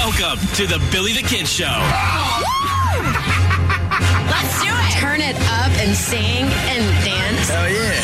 Welcome to the Billy the Kid Show. Let's do it. Turn it up and sing and dance. Hell yeah.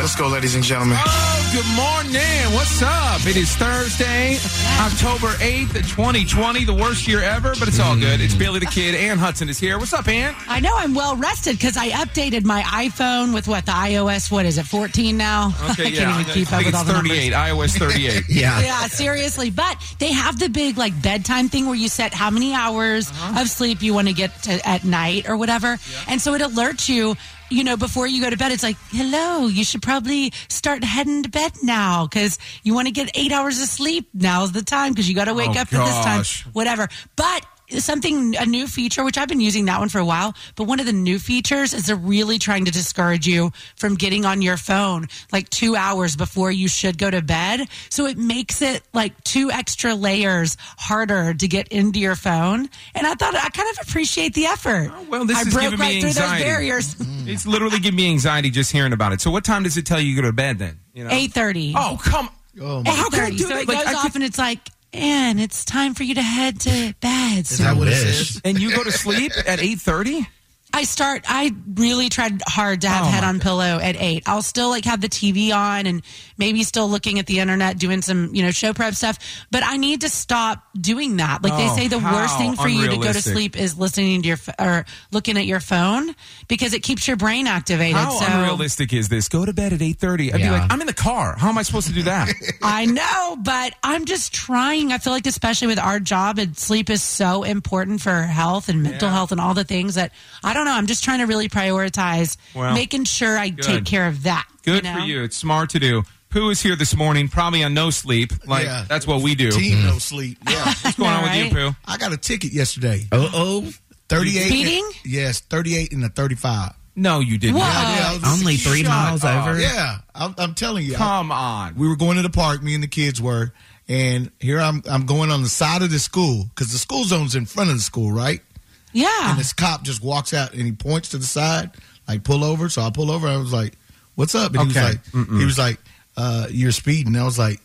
Let's go, ladies and gentlemen. Oh, good morning. What's up? It is Thursday, October 8th, 2020, the worst year ever, but it's all good. It's Billy the Kid. Ann Hudson is here. What's up, Ann? I know I'm well rested because I updated my iPhone with what the iOS. What is it? 14 now. Okay, I yeah. can't even keep I up think with it's all the 38, numbers. iOS 38. Yeah. Yeah, seriously. But they have the big like bedtime thing where you set how many hours Uh-huh. of sleep you want to get to, at night or whatever, and so it alerts you. You know, before you go to bed, it's like, hello, you should probably start heading to bed now because you want to get eight hours of sleep. Now's the time because you got to wake Oh, up at this time, whatever. But something, a new feature, which I've been using that one for a while, but one of the new features is they're really trying to discourage you from getting on your phone like two hours before you should go to bed. So it makes it like two extra layers harder to get into your phone. And I thought I kind of appreciate the effort. Oh, well, this I is broke giving me right through those barriers. It's literally giving me anxiety just hearing about it. So, what time does it tell you to go to bed then? You know? Eight thirty. Oh, come Oh, Well, how can I do so that? it Like, goes I off could- and it's like, and it's time for you to head to bed. Is that what it says? And you go to sleep at 8.30? I start. I really tried hard to have Oh, head on pillow at eight. I'll still like have the TV on and maybe still looking at the internet, doing some you know show prep stuff. But I need to stop doing that. Like they Oh, say, the worst thing for you to go to sleep is listening to your or looking at your phone because it keeps your brain activated. How so unrealistic is this? Go to bed at 8.30. I'd be like, I'm in the car. How am I supposed to do that? I know, but I'm just trying. I feel like, especially with our job, and sleep is so important for health and mental Yeah. health and all the things that I don't know. I'm just trying to really prioritize Well, making sure I good. take care of that. Good you for you. It's smart to do. Pooh is here this morning, probably on no sleep. Like, Yeah. that's what we do. Team no sleep. Yeah. What's going on with you, Right? Pooh? I got a ticket yesterday. Uh oh. 38. Speeding? Yes, 38 and a 35. No, you didn't. Whoa. Yeah, was- Only three Shut miles up. over. Yeah, I'm, I'm telling you. I- Come on. we were going to the park, me and the kids were, and here I'm I'm going on the side of the school because the school zone's in front of the school, right? Yeah. And this cop just walks out and he points to the side, like pull over. So I pull over. And I was like, "What's up?" And Okay. he was like, "He was like, uh, you're speeding." I was like,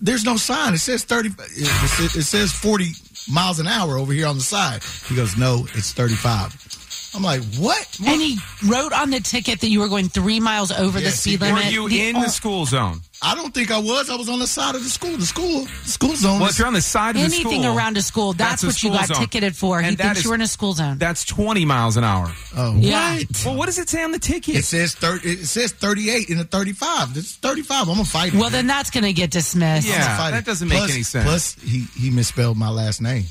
"There's no sign. It says thirty. It, it, it says forty miles an hour over here on the side." He goes, "No, it's 35." I'm like, "What?" and he wrote on the ticket that you were going three miles over the Yes, he speed did. Were you The in o- the school zone? I don't think I was. I was on the side of the school. The school, the school zone. Well, is- if you're on the side of the school. anything around a school? That's, a what you got zone. ticketed for. he And that thinks is- you were in a school zone. That's 20 miles an hour. oh, Yeah. Well, what does it say on the ticket? It says thirty. It says thirty-eight and a thirty-five. It's thirty-five. I'm gonna fight. it. well, then that's going to get dismissed. Yeah. I'm gonna fight that it. doesn't make Plus- any sense. Plus, he he misspelled my last name.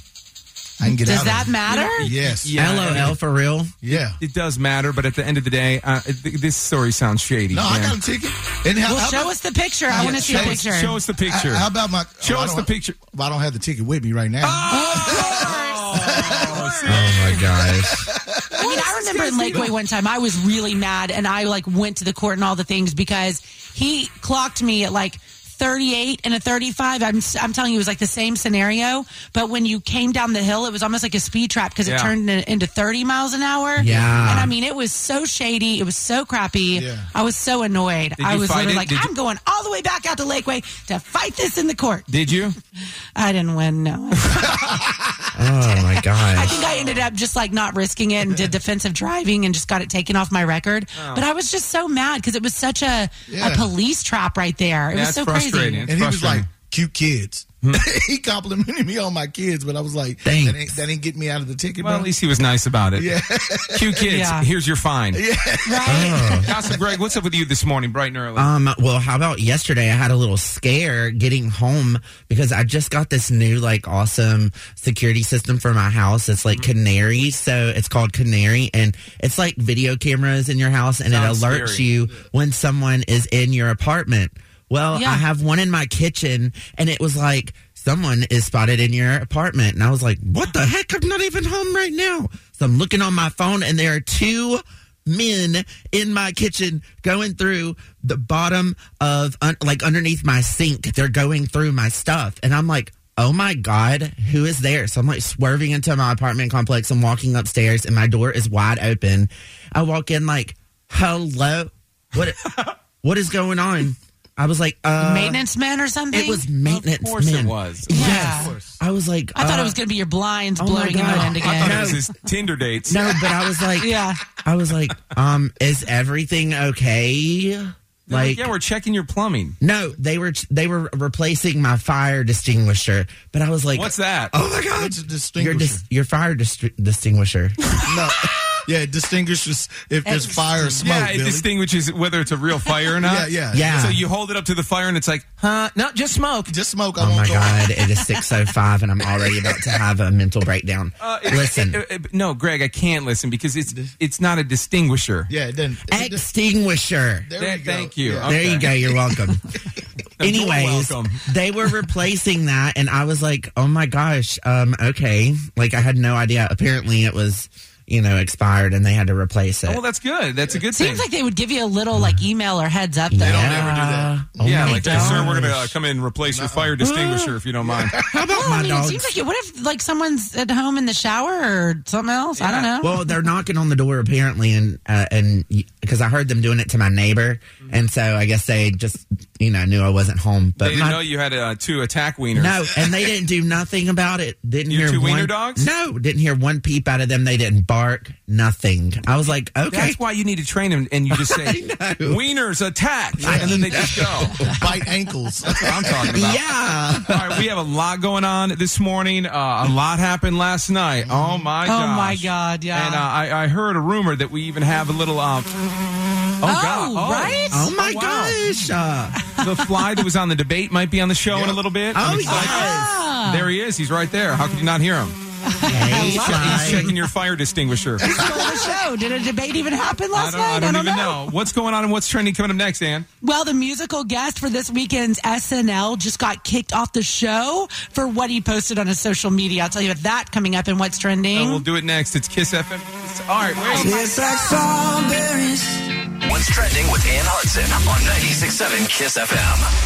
I can get Does out. that of it. matter? Yes. Yeah. LOL for real. Yeah. It does matter, but at the end of the day, uh, th- this story sounds shady. No, I got a ticket. And how, Well, how show about, us the picture. I want to see show a picture. Show us the picture. How about my? Show oh, I us don't- the picture. Well, I don't have the ticket with me right now. Oh my gosh. I mean, I remember in Lakeway one time, I was really mad and I like went to the court and all the things because he clocked me at like 38 and a 35. I'm, I'm telling you, it was like the same scenario. But when you came down the hill, it was almost like a speed trap because it Yeah. turned into 30 miles an hour. Yeah. And I mean, it was so shady. It was so crappy. Yeah. I was so annoyed. Did I was literally it? like, Did I'm going all the way back out to Lakeway to fight this in the court. Did you? I didn't win, no. Oh my gosh. I think I ended up just like not risking it and did defensive driving and just got it taken off my record. Oh. But I was just so mad because it was such a, Yeah. a police trap right there. It That's was so frustrating. crazy. And he was like, frustrating. Cute kids. Hmm. he complimented me on my kids, but I was like, Thanks. that ain't, that ain't getting me out of the ticket, Well, bro. at least he was nice about it. Yeah. Cute kids. Yeah. Here's your fine. Yeah. Right? Gossip Greg, what's up with you this morning, bright and early? Um, well, how about yesterday? I had a little scare getting home because I just got this new, like, awesome security system for my house. It's like Canary. So it's called Canary and it's like video cameras in your house and Sounds it alerts scary. you when someone is in your apartment. Well, Yeah. I have one in my kitchen and it was like, someone is spotted in your apartment. And I was like, what the heck? I'm not even home right now. So I'm looking on my phone and there are two men in my kitchen going through the bottom of un- like underneath my sink. They're going through my stuff. And I'm like, oh my God, who is there? So I'm like swerving into my apartment complex and walking upstairs and my door is wide open. I walk in like, hello, what, what is going on? I was like, uh, Maintenance men or something? it was maintenance. Of course it was. Yes. Yeah. I was like, I thought uh, it was going to be your blinds oh blowing in the God. wind I again. thought No. it was his Tinder dates. No, but I was like, Yeah. I was like, um, is everything okay? Like, Like, yeah, we're checking your plumbing. no, they were they were replacing my fire distinguisher, but I was like, What's that? Oh my god, It's a your dis- your fire dis- distinguisher. no. Yeah, it distinguishes if there's fire or smoke, yeah, it Billy. distinguishes whether it's a real fire or not. Yeah, yeah. Yeah. So you hold it up to the fire and it's like, huh? No, just smoke. Just smoke. I Oh won't my go god, it is six oh five, and I'm already about to have a mental breakdown. Uh, it- Listen, it- it- no, Greg, I can't listen because it's it's not a distinguisher. Yeah, it didn't. it- extinguisher. there Th- we go. thank you. Yeah. There you go. You're welcome. Anyways, welcome. they were replacing that, and I was like, "Oh my gosh, um, okay." Like I had no idea. Apparently, it was, you know, expired, and they had to replace it. Oh, well, that's good. That's a good thing. Seems like they would give you a little like email or heads up though. They don't ever do that. Oh yeah, my like, sir, we're going to uh, come in and replace your fire distinguisher if you don't mind. How about Well, my I mean, dogs? it seems like it. What if like someone's at home in the shower or something else? I don't know. well, they're knocking on the door apparently, and uh, and because I heard them doing it to my neighbor, and so I guess they just you know knew I wasn't home. But They didn't my- know you had uh, two attack wieners. No, and they didn't do nothing about it. Didn't Your hear two one, wiener dogs? No, didn't hear one peep out of them. They didn't bark. Nothing. I was like, okay. That's why you need to train them, and you just say, "Wieners attack," and then they just go. Bite ankles. That's what I'm talking about. yeah. All right, we have a lot going on this morning. Uh, a lot happened last night. Oh my Oh, gosh. my God, yeah. And uh, I, I heard a rumor that we even have a little. Um, oh, God! Oh. right? Oh my wow. gosh. Uh, The fly that was on the debate might be on the show in a little bit. I'm oh excited. yes. There he is. He's right there. How could you not hear him? Hey, He's, che- he's checking your fire distinguisher. Stole the show. Did a debate even happen I last don't, night? I don't even know. What's going on and what's trending coming up next, Ann? Well, the musical guest for this weekend's SNL just got kicked off the show for what he posted on his social media. I'll tell you about that coming up and what's trending. And we'll do it next. It's Kiss FM. All right, wait. What's trending with Ann Hudson on 96.7 Kiss FM.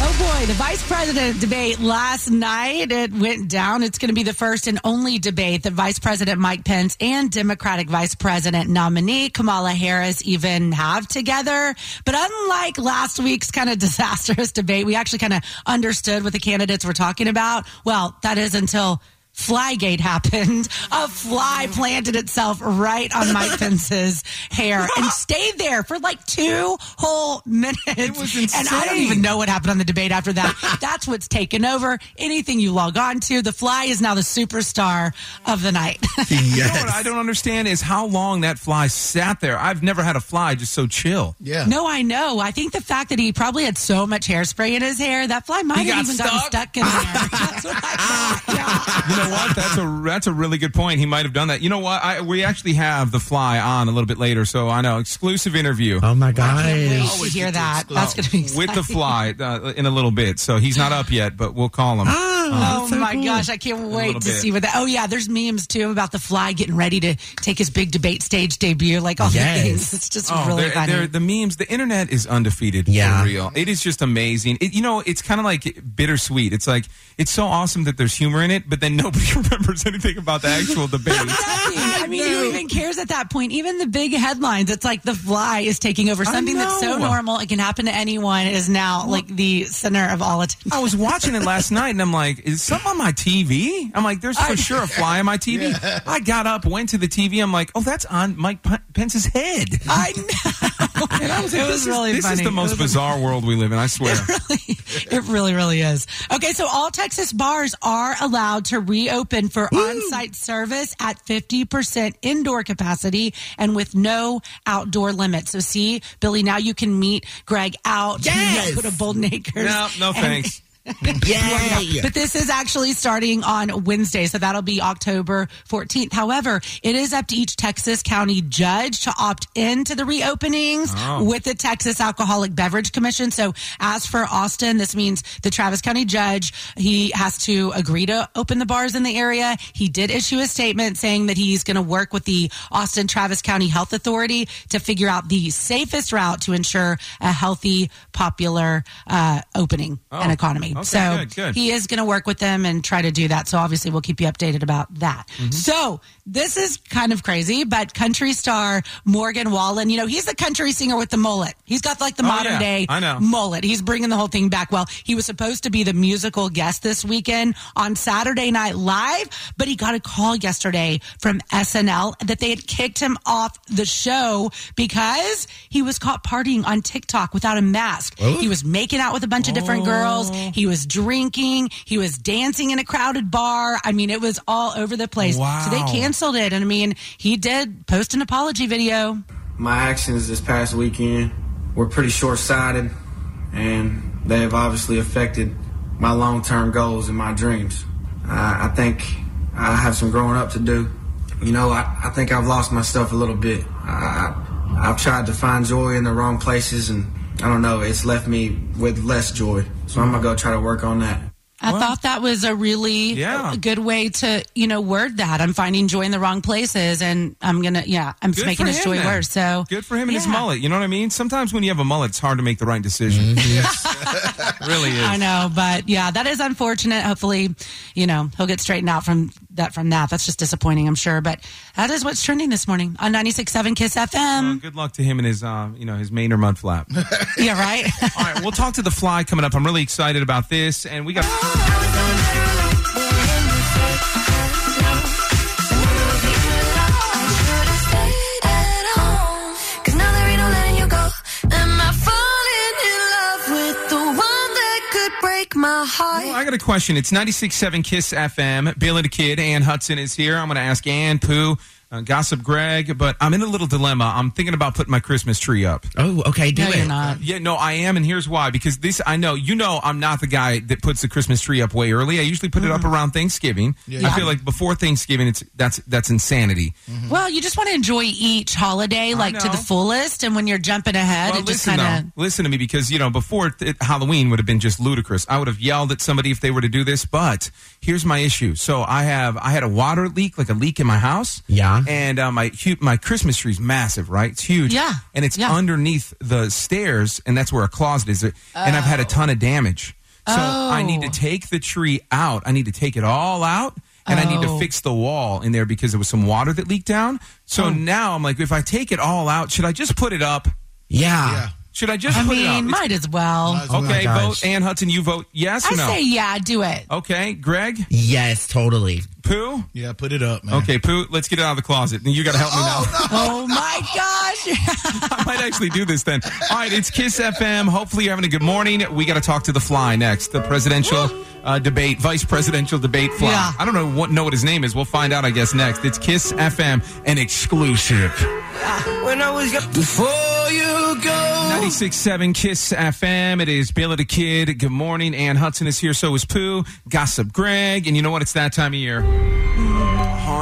Oh boy, the vice president debate last night. It went down. It's going to be the first and only debate that Vice President Mike Pence and Democratic Vice President nominee Kamala Harris even have together. But unlike last week's kind of disastrous debate, we actually kind of understood what the candidates were talking about. Well, that is until Flygate happened. A fly planted itself right on Mike Pence's hair and stayed there for like two whole minutes. It was And I don't even know what happened on the debate after that. That's what's taken over. Anything you log on to, the fly is now the superstar of the night. You know what I don't understand is how long that fly sat there. I've never had a fly just so chill. Yeah. no, I know. I think the fact that he probably had so much hairspray in his hair, that fly might He have got even gotten stuck? stuck in there. That's what I thought. Yeah. You know what? That's a that's a really good point. He might have done that. You know what? I, we actually have the fly on a little bit later, so I know exclusive interview Oh my Wait gosh. to hear that. That's going to be exciting. with the fly uh, in a little bit. So he's not up yet, but we'll call him. Oh so my cool. gosh, I can't wait to bit. see what that. Oh yeah, there's memes too about the fly getting ready to take his big debate stage debut, like all Yes. the things. It's just Oh, really they're- funny. they're- the memes, the internet is undefeated. Yeah. For real. It is just amazing. It, you know, it's kind of like bittersweet. It's like, it's so awesome that there's humor in it, but then nobody remembers anything about the actual debate. Nothing. I mean, who even cares at that point? Even the big headlines, it's like the fly is taking over. Something that's so normal, it can happen to anyone, is now like the center of all attention. I was watching it last night and I'm like, like, is something on my TV? I'm like, there's for sure a fly on my TV. I got up, went to the TV. I'm like, oh, that's on Mike P- Pence's head. I know. And I was like, It was this is- really This is the most was- bizarre world we live in. I swear. it really, really is. Okay, so all Texas bars are allowed to reopen for on site service at 50% indoor capacity and with no outdoor limit. So, see, Billy, now you can meet Greg out. Yes. Go to Bolden Acres. no, no And- thanks. Yay! But this is actually starting on Wednesday, so that'll be October 14th. However, it is up to each Texas county judge to opt into the reopenings Oh. with the Texas Alcoholic Beverage Commission. So, as for Austin, this means the Travis County judge he has to agree to open the bars in the area. He did issue a statement saying that he's going to work with the Austin Travis County Health Authority to figure out the safest route to ensure a healthy, popular uh, opening and economy. Okay, so good, good. he is going to work with them and try to do that. So obviously we'll keep you updated about that. Mm-hmm. So this is kind of crazy, but country star Morgan Wallen, you know, he's the country singer with the mullet. He's got like the Oh, modern yeah, day I know. mullet. He's bringing the whole thing back. Well, he was supposed to be the musical guest this weekend on Saturday Night Live, but he got a call yesterday from SNL that they had kicked him off the show because he was caught partying on TikTok without a mask. He was making out with a bunch of different girls. He was drinking. He was dancing in a crowded bar. I mean, it was all over the place. So they canceled it. And I mean, he did post an apology video. my actions this past weekend were pretty short sighted and they have obviously affected my long term goals and my dreams. I, I think I have some growing up to do. You know, I, I think I've lost myself a little bit. I, I've tried to find joy in the wrong places and I don't know, it's left me with less joy. So I'm gonna go try to work on that. I thought that was a really Yeah. good way to, you know, word that. I'm finding joy in the wrong places and I'm going to, yeah, I'm Good making for his joy then. worse. So Good for him and his mullet. You know what I mean? Sometimes when you have a mullet, it's hard to make the right decision. Mm-hmm. It really is. I know, but yeah, that is unfortunate. Hopefully, you know, he'll get straightened out from that from that. That's just disappointing, I'm sure. But that is what's trending this morning on 96.7 Kiss Well, FM. good luck to him and his, uh, you know, his Mainer mud flap. yeah, right? All right, we'll talk to the fly coming up. I'm really excited about this, and we got. Oh, I got a question. It's 96.7 Kiss FM. Billy the Kid, Ann Hudson is here. I'm going to ask Ann, Pooh, uh, Gossip Greg, but I'm in a little dilemma. I'm thinking about putting my Christmas tree up. Oh, okay, do no, it. you're not. Yeah, no, I am, and here's why. Because this, I know, you know, I'm not the guy that puts the Christmas tree up way early. I usually put it up around Thanksgiving. I feel like before Thanksgiving, it's that's that's insanity. Well, you just want to enjoy each holiday like to know. the fullest. And when you're jumping ahead, Well, it just listen, kind of. though. listen to me because you know before th- Halloween would have been just ludicrous. I would have yelled at somebody if they were to do this. But here's my issue. So I have I had a water leak, like a leak in my house. Yeah. And uh, my hu- my Christmas tree's massive, right? It's huge. Yeah. and it's Yeah. underneath the stairs, and that's where a closet is. And I've had a ton of damage. So I need to Oh. take the tree out. I need to take it all out. And I need to Oh. fix the wall in there because there was some water that leaked down. So now I'm like, if I take it all out, should I just put it up? Yeah. Yeah. Should I just I put it up? mean, It's- might as well. Might as well. okay, Oh my vote. Ann Hudson, you vote yes or I no? say, yeah, do it. okay, Greg, Yes, totally. Pooh. Yeah, put it up, man. Okay, Pooh, let's get it out of the closet. You got to help me oh, now. Oh my gosh. I might actually do this then. All right, it's Kiss FM. Hopefully, you're having a good morning. We got to talk to the Fly next, the presidential uh, debate, vice presidential debate Fly. Yeah. I don't know what know what his name is. We'll find out, I guess, next. It's Kiss FM, an exclusive. When I was before you go. 96.7 Kiss FM. It is Billy the Kid. Good morning. Ann Hudson is here. So is Pooh. Gossip Greg. And you know what? It's that time of year.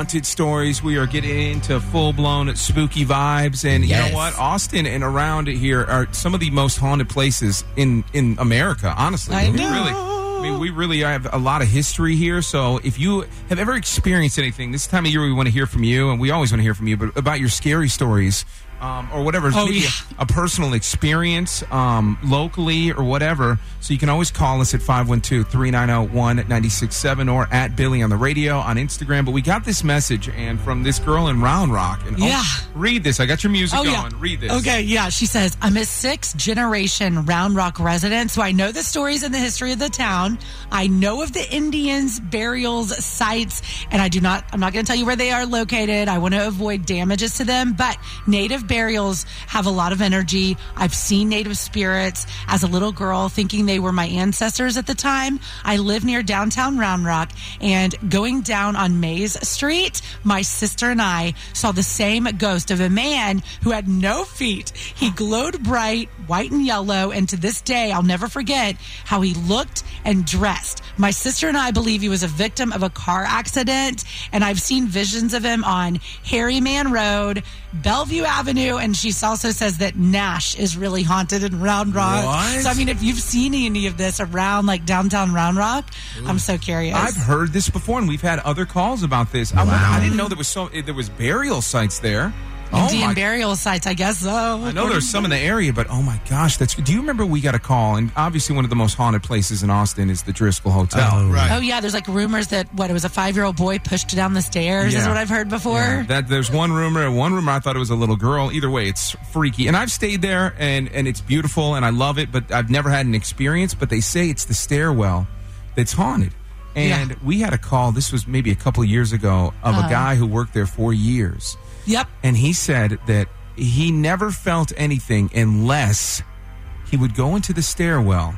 Haunted stories. We are getting into full blown spooky vibes. And you know what? Austin and around here are some of the most haunted places in, in America, honestly. I know. Really, I mean, we really have a lot of history here. So if you have ever experienced anything, this time of year we want to hear from you, and we always want to hear from you, but about your scary stories um, or whatever, Oh, yeah. a, a personal experience um, locally or whatever. So you can always call us at 512-390-1967 or at Billy on the radio on Instagram. But we got this message and from this girl in Round Rock. And oh, Yeah. read this. I got your music Oh, going. yeah. Read this. Okay, yeah. She says, I'm a sixth generation Round Rock resident, so I know the stories and the history of the town. I know of the Indians, burials, sites, and I do not, I'm not going to tell you where they are located. I want to avoid damages to them, but native burials have a lot of energy. I've seen native spirits as a little girl thinking they were my ancestors at the time. I live near downtown Round Rock, and going down on Mays Street, my sister and I saw the same ghost of a man who had no feet. He glowed bright, white and yellow, and to this day, I'll never forget how he looked and dressed. My sister and I believe he was a victim of a car accident, and I've seen visions of him on Hairy Man Road, Bellevue Avenue, and she also says that Nash is really haunted in Round Rock. What? So, I mean, if you've seen any of this around like downtown Round Rock, I'm so curious. I've heard this before, and we've had other calls about this. I, I didn't know there was so eh, there was burial sites there. Oh Indian my burial sites, I guess so. I know there's some in the area, but oh my gosh, that's. Do you remember we got a call? And obviously, one of the most haunted places in Austin is the Driskill Hotel. Oh, Right. Oh yeah, there's like rumors that what it was a five year old boy pushed down the stairs. Is what I've heard before. Yeah, that there's one rumor. One rumor I thought it was a little girl. Either way, it's freaky. And I've stayed there, and and it's beautiful, and I love it. But I've never had an experience. But they say it's the stairwell that's haunted. And Yeah. we had a call. This was maybe a couple of years ago of Uh-huh. a guy who worked there for years, Yep. and he said that he never felt anything unless he would go into the stairwell,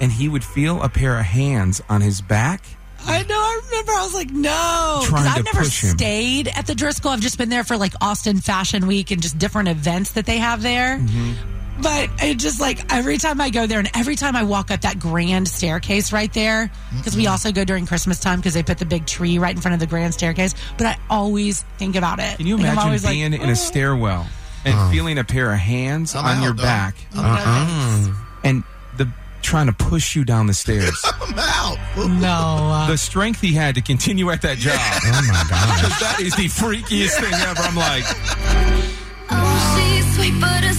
and he would feel a pair of hands on his back. I know. I remember. I was like, no, because I've never push him. stayed at the Driskill. I've just been there for like Austin Fashion Week and just different events that they have there. Mm-hmm. But it just like every time I go there and every time I walk up that grand staircase right there, because we also go during Christmas time because they put the big tree right in front of the grand staircase. But I always think about it. Can you Like, I'm imagine always like, being in "Oh." a stairwell and feeling a pair of hands I'm on out, your dog. back Uh-uh. and the trying to push you down the stairs? I'm out. No. uh, the strength he had to continue at that job. Oh my god. Because that is the freakiest thing ever. I'm like, She's sweet but a a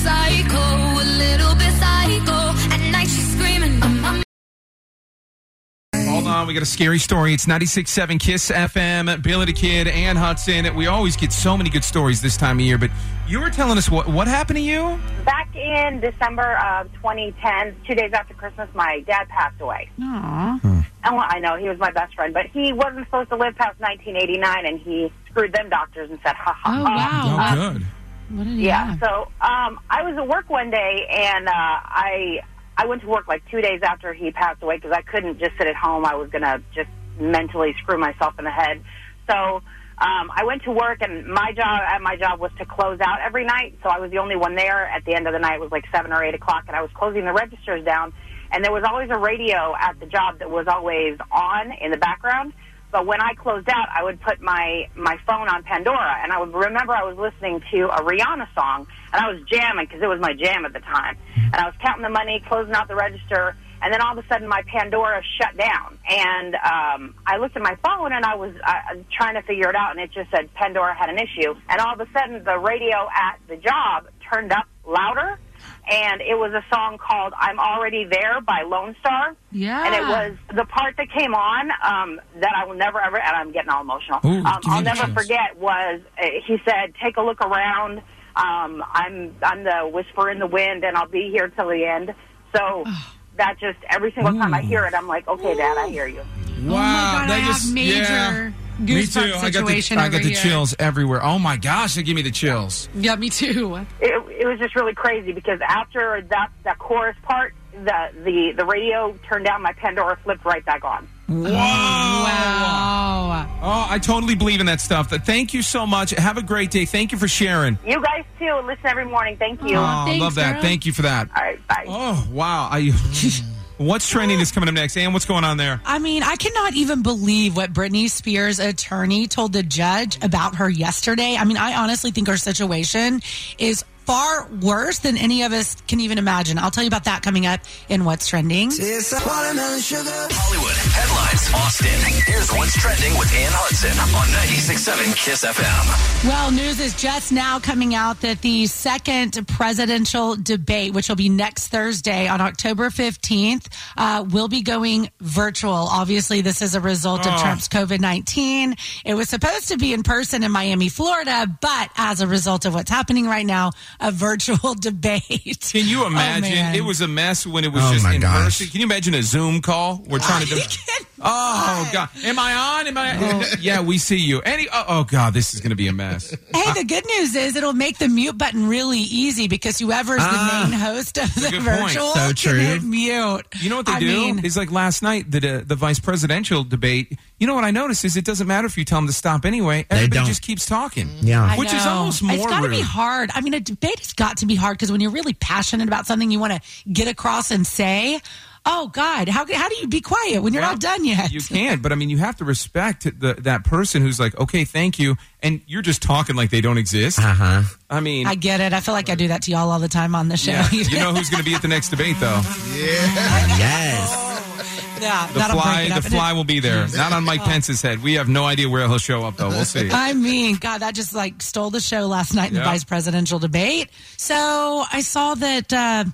hold on, we got a scary story. It's 96.7 Kiss FM, Billy the Kid, Ann Hudson. We always get so many good stories this time of year, but you were telling us what what happened to you? Back in December of 2010, two days after Christmas, my dad passed away. Aw. And well, I know he was my best friend, but he wasn't supposed to live past 1989, and he screwed them doctors and said, "Ha ha Oh, ha." wow. Oh, good. What did he Yeah. have? So um, I was at work one day, and uh, I I went to work like two days after he passed away because I couldn't just sit at home. I was gonna just mentally screw myself in the head. So um, I went to work, and my job at my job was to close out every night. So I was the only one there. At the end of the night, it was like seven or eight o'clock, and I was closing the registers down. And there was always a radio at the job that was always on in the background. But when I closed out, I would put my my phone on Pandora, and I would remember I was listening to a Rihanna song, and I was jamming because it was my jam at the time. And I was counting the money, closing out the register, and then all of a sudden my Pandora shut down. And um, I looked at my phone, and I was uh, trying to figure it out, and it just said Pandora had an issue. And all of a sudden, the radio at the job turned up louder, and it was a song called "I'm Already There" by Lonestar. Yeah. And it was the part that came on um, that I will never ever, and I'm getting all emotional. Ooh, um, I'll never chills. forget was uh, he said, "Take a look around. Um, I'm I'm the whisper in the wind, and I'll be here till the end." So that just every single time I hear it, I'm like, "Okay, Dad, I hear you." Wow, oh my God, that I just have major yeah. Me goosebump too. I got the, I got the chills everywhere. Oh my gosh, they give me the chills. Yeah, me too. it, it was just really crazy because after that that chorus part, the the the radio turned down, my Pandora flipped right back on. Wow. Oh, I totally believe in that stuff. Thank you so much. Have a great day. Thank you for sharing. You guys too. Listen every morning. Thank you. Oh, All thanks, love that. girl. Thank you for that. right, bye. Oh, wow. I, what's trending is coming up next? And what's going on there? I mean, I cannot even believe what Britney Spears' attorney told the judge about her yesterday. I mean, I honestly think her situation is far worse than any of us can even imagine. I'll tell you about that coming up in What's Trending. Hollywood headlines. Austin. Here's what's trending with Ann Hudson on 96.7 Kiss FM. Well, news is just now coming out that the second presidential debate, which will be next Thursday on October 15th, uh, will be going virtual. Obviously, this is a result of Oh. Trump's COVID 19. It was supposed to be in person in Miami, Florida, but as a result of what's happening right now, a virtual debate. Can you Oh, imagine? man. it was a mess when it was Oh, just my in gosh. person. Can you imagine a Zoom call? We're trying to do. Oh God! Am I on? Am I? Yeah, we see you. Any? Oh, oh God! This is going to be a mess. Hey, the good news is it'll make the mute button really easy because whoever's Ah. the main host of the virtual So can hit mute. You know what they I do? mean- is like last night the the vice presidential debate. You know what I notice is it doesn't matter if you tell them to stop anyway. Everybody don't. just keeps talking. Yeah. I which is know. almost more It's got to rude. be hard. I mean, a debate has got to be hard because when you're really passionate about something you want to get across and say, oh God, how how do you be quiet when you're Well, not done yet? You can't, but I mean, you have to respect the, that person who's like, okay, thank you, and you're just talking like they don't exist. Uh huh. I mean, I get it. I feel like I do that to y'all all the time on the show. yeah, you know who's going to be at the next debate, though. Yeah. yes. Yeah, The fly, the fly will be there. Not on Mike Pence's head. We have no idea where he'll show up, though. We'll see. I mean, God, that just like stole the show last night in the vice presidential debate. So I saw that uh,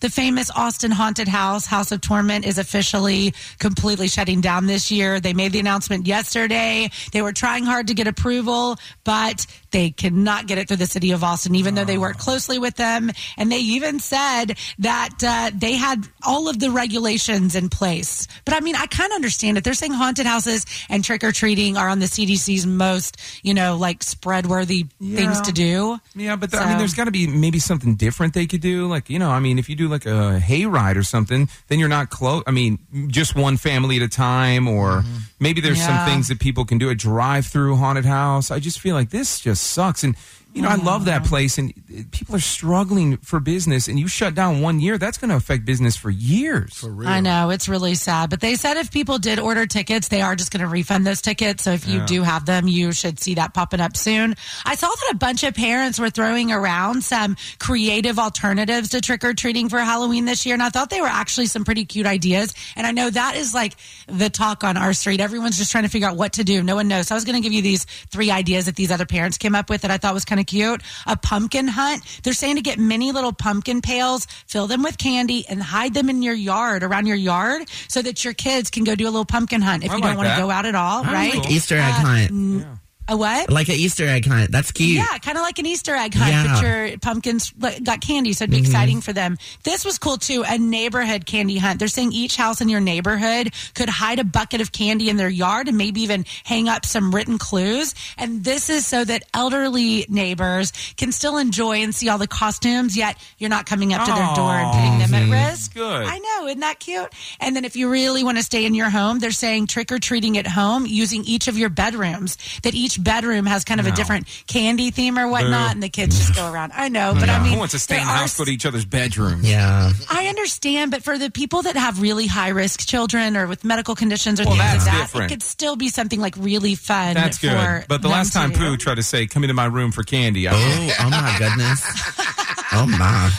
the famous Austin haunted house, House of Torment, is officially completely shutting down this year. They made the announcement yesterday. They were trying hard to get approval, but they cannot get it through the city of Austin, even though they worked closely with them. And they even said that uh, they had all of the regulations in place. But I mean, I kind of understand it. They're saying haunted houses and trick or treating are on the CDC's most, you know, like spread worthy things to do. Yeah, but th- I mean, there's got to be maybe something different they could do. Like, you know, I mean, if you do like a hayride or something, then you're not close. I mean, just one family at a time, or maybe there's Yeah. some things that people can do. A drive-through haunted house. I just feel like this just sucks. And you know, I love that mm-hmm. place, and people are struggling for business. And you shut down one year, that's going to affect business for years. For real. I know it's really sad, but they said if people did order tickets, they are just going to refund those tickets. So if you Yeah. do have them, you should see that popping up soon. I saw that a bunch of parents were throwing around some creative alternatives to trick or treating for Halloween this year, and I thought they were actually some pretty cute ideas. And I know that is like the talk on our street. Everyone's just trying to figure out what to do. No one knows. So I was going to give you these three ideas that these other parents came up with that I thought was kind of cute. A pumpkin hunt. They're saying to get mini little pumpkin pails, fill them with candy, and hide them in your yard, around your yard, so that your kids can go do a little pumpkin hunt if I you like don't want to go out at all, right? Like Easter egg uh, hunt. A what? Like an Easter egg hunt. That's cute. Yeah, kind of like an Easter egg hunt, Yeah. but your pumpkins got candy, so it'd be Mm-hmm. exciting for them. This was cool too, a neighborhood candy hunt. They're saying each house in your neighborhood could hide a bucket of candy in their yard and maybe even hang up some written clues. And this is so that elderly neighbors can still enjoy and see all the costumes, yet you're not coming up to their door and putting them at risk. Good. I know, isn't that cute? And then if you really want to stay in your home, they're saying trick or treating at home using each of your bedrooms. That each bedroom has kind of a different candy theme or whatnot, Boo. and the kids just go around. I know, but I mean, Who wants to stay in the are house, go to each other's bedrooms? Yeah. I understand, but for the people that have really high risk children or with medical conditions or Well, things like that, different. it could still be something like really fun. That's for good. But the last time to. Pooh tried to say, "Come into my room for candy," I Oh, oh my goodness. Oh my.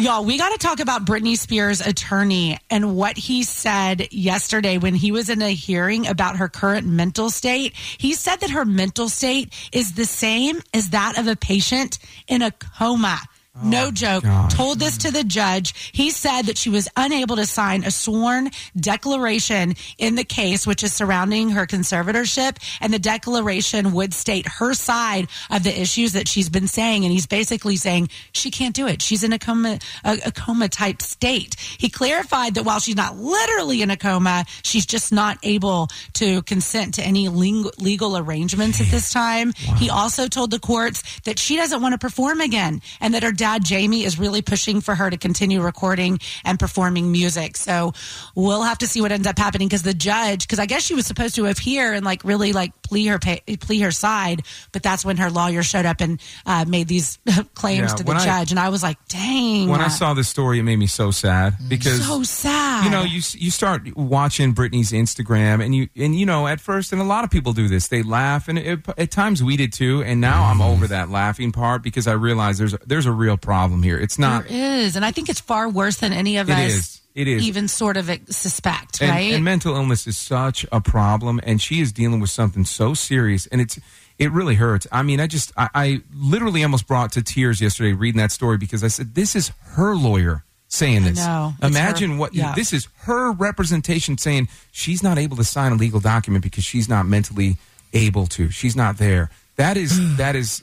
Y'all, we got to talk about Britney Spears' attorney and what he said yesterday when he was in a hearing about her current mental state. He said that her mental state is the same as that of a patient in a coma. No joke. God. Told this to the judge. He said that she was unable to sign a sworn declaration in the case, which is surrounding her conservatorship. And the declaration would state her side of the issues that she's been saying. And he's basically saying she can't do it. She's in a coma, a, a coma type state. He clarified that while she's not literally in a coma, she's just not able to consent to any ling- legal arrangements at this time. He also told the courts that she doesn't want to perform again and that her dad, Jamie, is really pushing for her to continue recording and performing music. So we'll have to see what ends up happening because the judge, because I guess she was supposed to appear and like really like plea her pay, plea her side, but that's when her lawyer showed up and uh, made these claims Yeah, to the when I- judge, and I was like, "Dang!" When I saw this story, it made me so sad because so sad. you know you you start watching Britney's Instagram and you and you know at first and a lot of people do this they laugh and it, at times we did too and now I'm over that laughing part because I realize there's there's a real problem here. It's not there is, and I think it's far worse than any of It us is. It is. even sort of suspect, and, right? and mental illness is such a problem and she is dealing with something so serious and it's it really hurts i mean i just I, I literally almost brought to tears yesterday reading that story because i said this is her lawyer saying this know. Imagine her- what yeah. this is her representation saying she's not able to sign a legal document because she's not mentally able to she's not there that is that is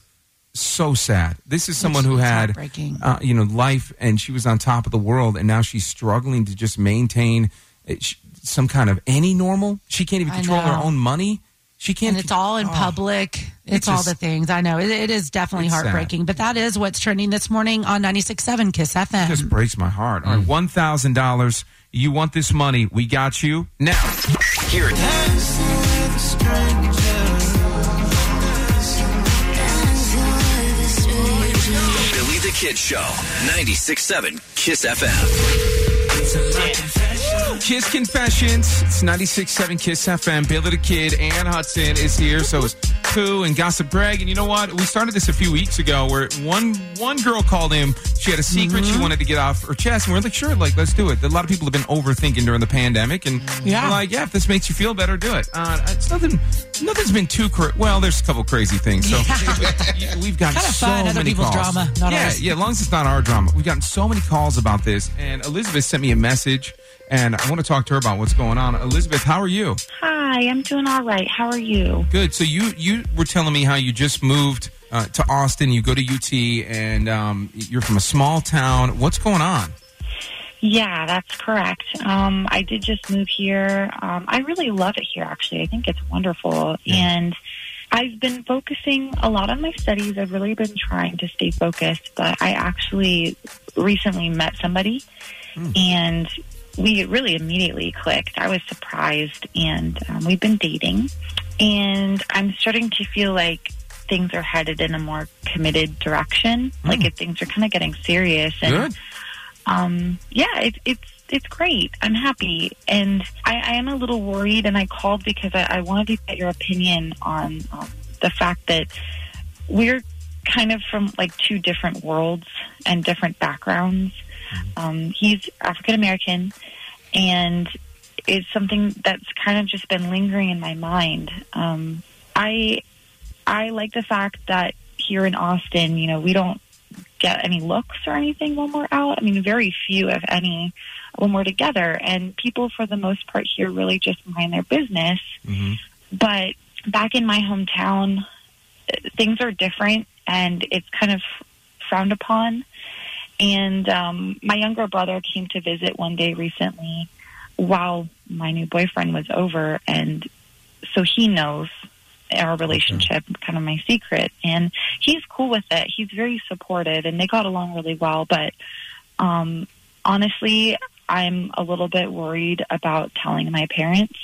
so sad this is someone who had uh, you know life and she was on top of the world and now she's struggling to just maintain uh, some kind of any normal she can't even control her own money she can't and it's all in oh. public. It's, It's all just- the things. I know. It, it is definitely It's sad. heartbreaking. But that is what's trending this morning on 96.7 KISS FM. just breaks my heart all right one thousand dollars you want this money we got you now Here it is. Kid Show, 96.7 Kiss FM. Kiss Confessions. It's 96.7 Kiss FM. Billy the Kid Ann Hudson is here. So is Pooh and Gossip Greg. And you know what? We started this a few weeks ago where one one girl called in. She had a secret Mm-hmm. she wanted to get off her chest. And we're like, sure, like, let's do it. A lot of people have been overthinking during the pandemic. And Yeah. we're like, yeah, if this makes you feel better, do it. Uh, it's nothing, nothing's been too cra- Well, there's a couple crazy things. So yeah. we've got Kinda so fun, other many people's calls. drama, not yeah, ours. yeah, as long as it's not our drama. We've gotten so many calls about this. And Elizabeth sent me a message. And I want to talk to her about what's going on. Elizabeth, how are you? Hi, I'm doing all right. How are you? Good. So you you were telling me how you just moved uh, to Austin. You go to UT, and um, you're from a small town. What's going on? Yeah, that's correct. Um, I did just move here. Um, I really love it here, actually. I think it's wonderful. And I've been focusing a lot on my studies. I've really been trying to stay focused, but I actually recently met somebody and we really immediately clicked. I was surprised and um, we've been dating and I'm starting to feel like things are headed in a more committed direction. Like if things are kind of getting serious and Good. um, yeah, it, it's it's great. I'm happy, and I, I am a little worried. And I called because I, I wanted to get your opinion on um, the fact that we're kind of from like two different worlds and different backgrounds. Um, he's African American, and it's something that's kind of just been lingering in my mind. Um, I I like the fact that here in Austin, you know, we don't get any looks or anything when we're out. I mean, very few, if any, when we're together. And people, for the most part, here really just mind their business. But back in my hometown, things are different and it's kind of frowned upon. And um, my younger brother came to visit one day recently while my new boyfriend was over. And so he knows our relationship, kind of my secret. And he's cool with it. He's very supportive and they got along really well. But um, honestly, I'm a little bit worried about telling my parents,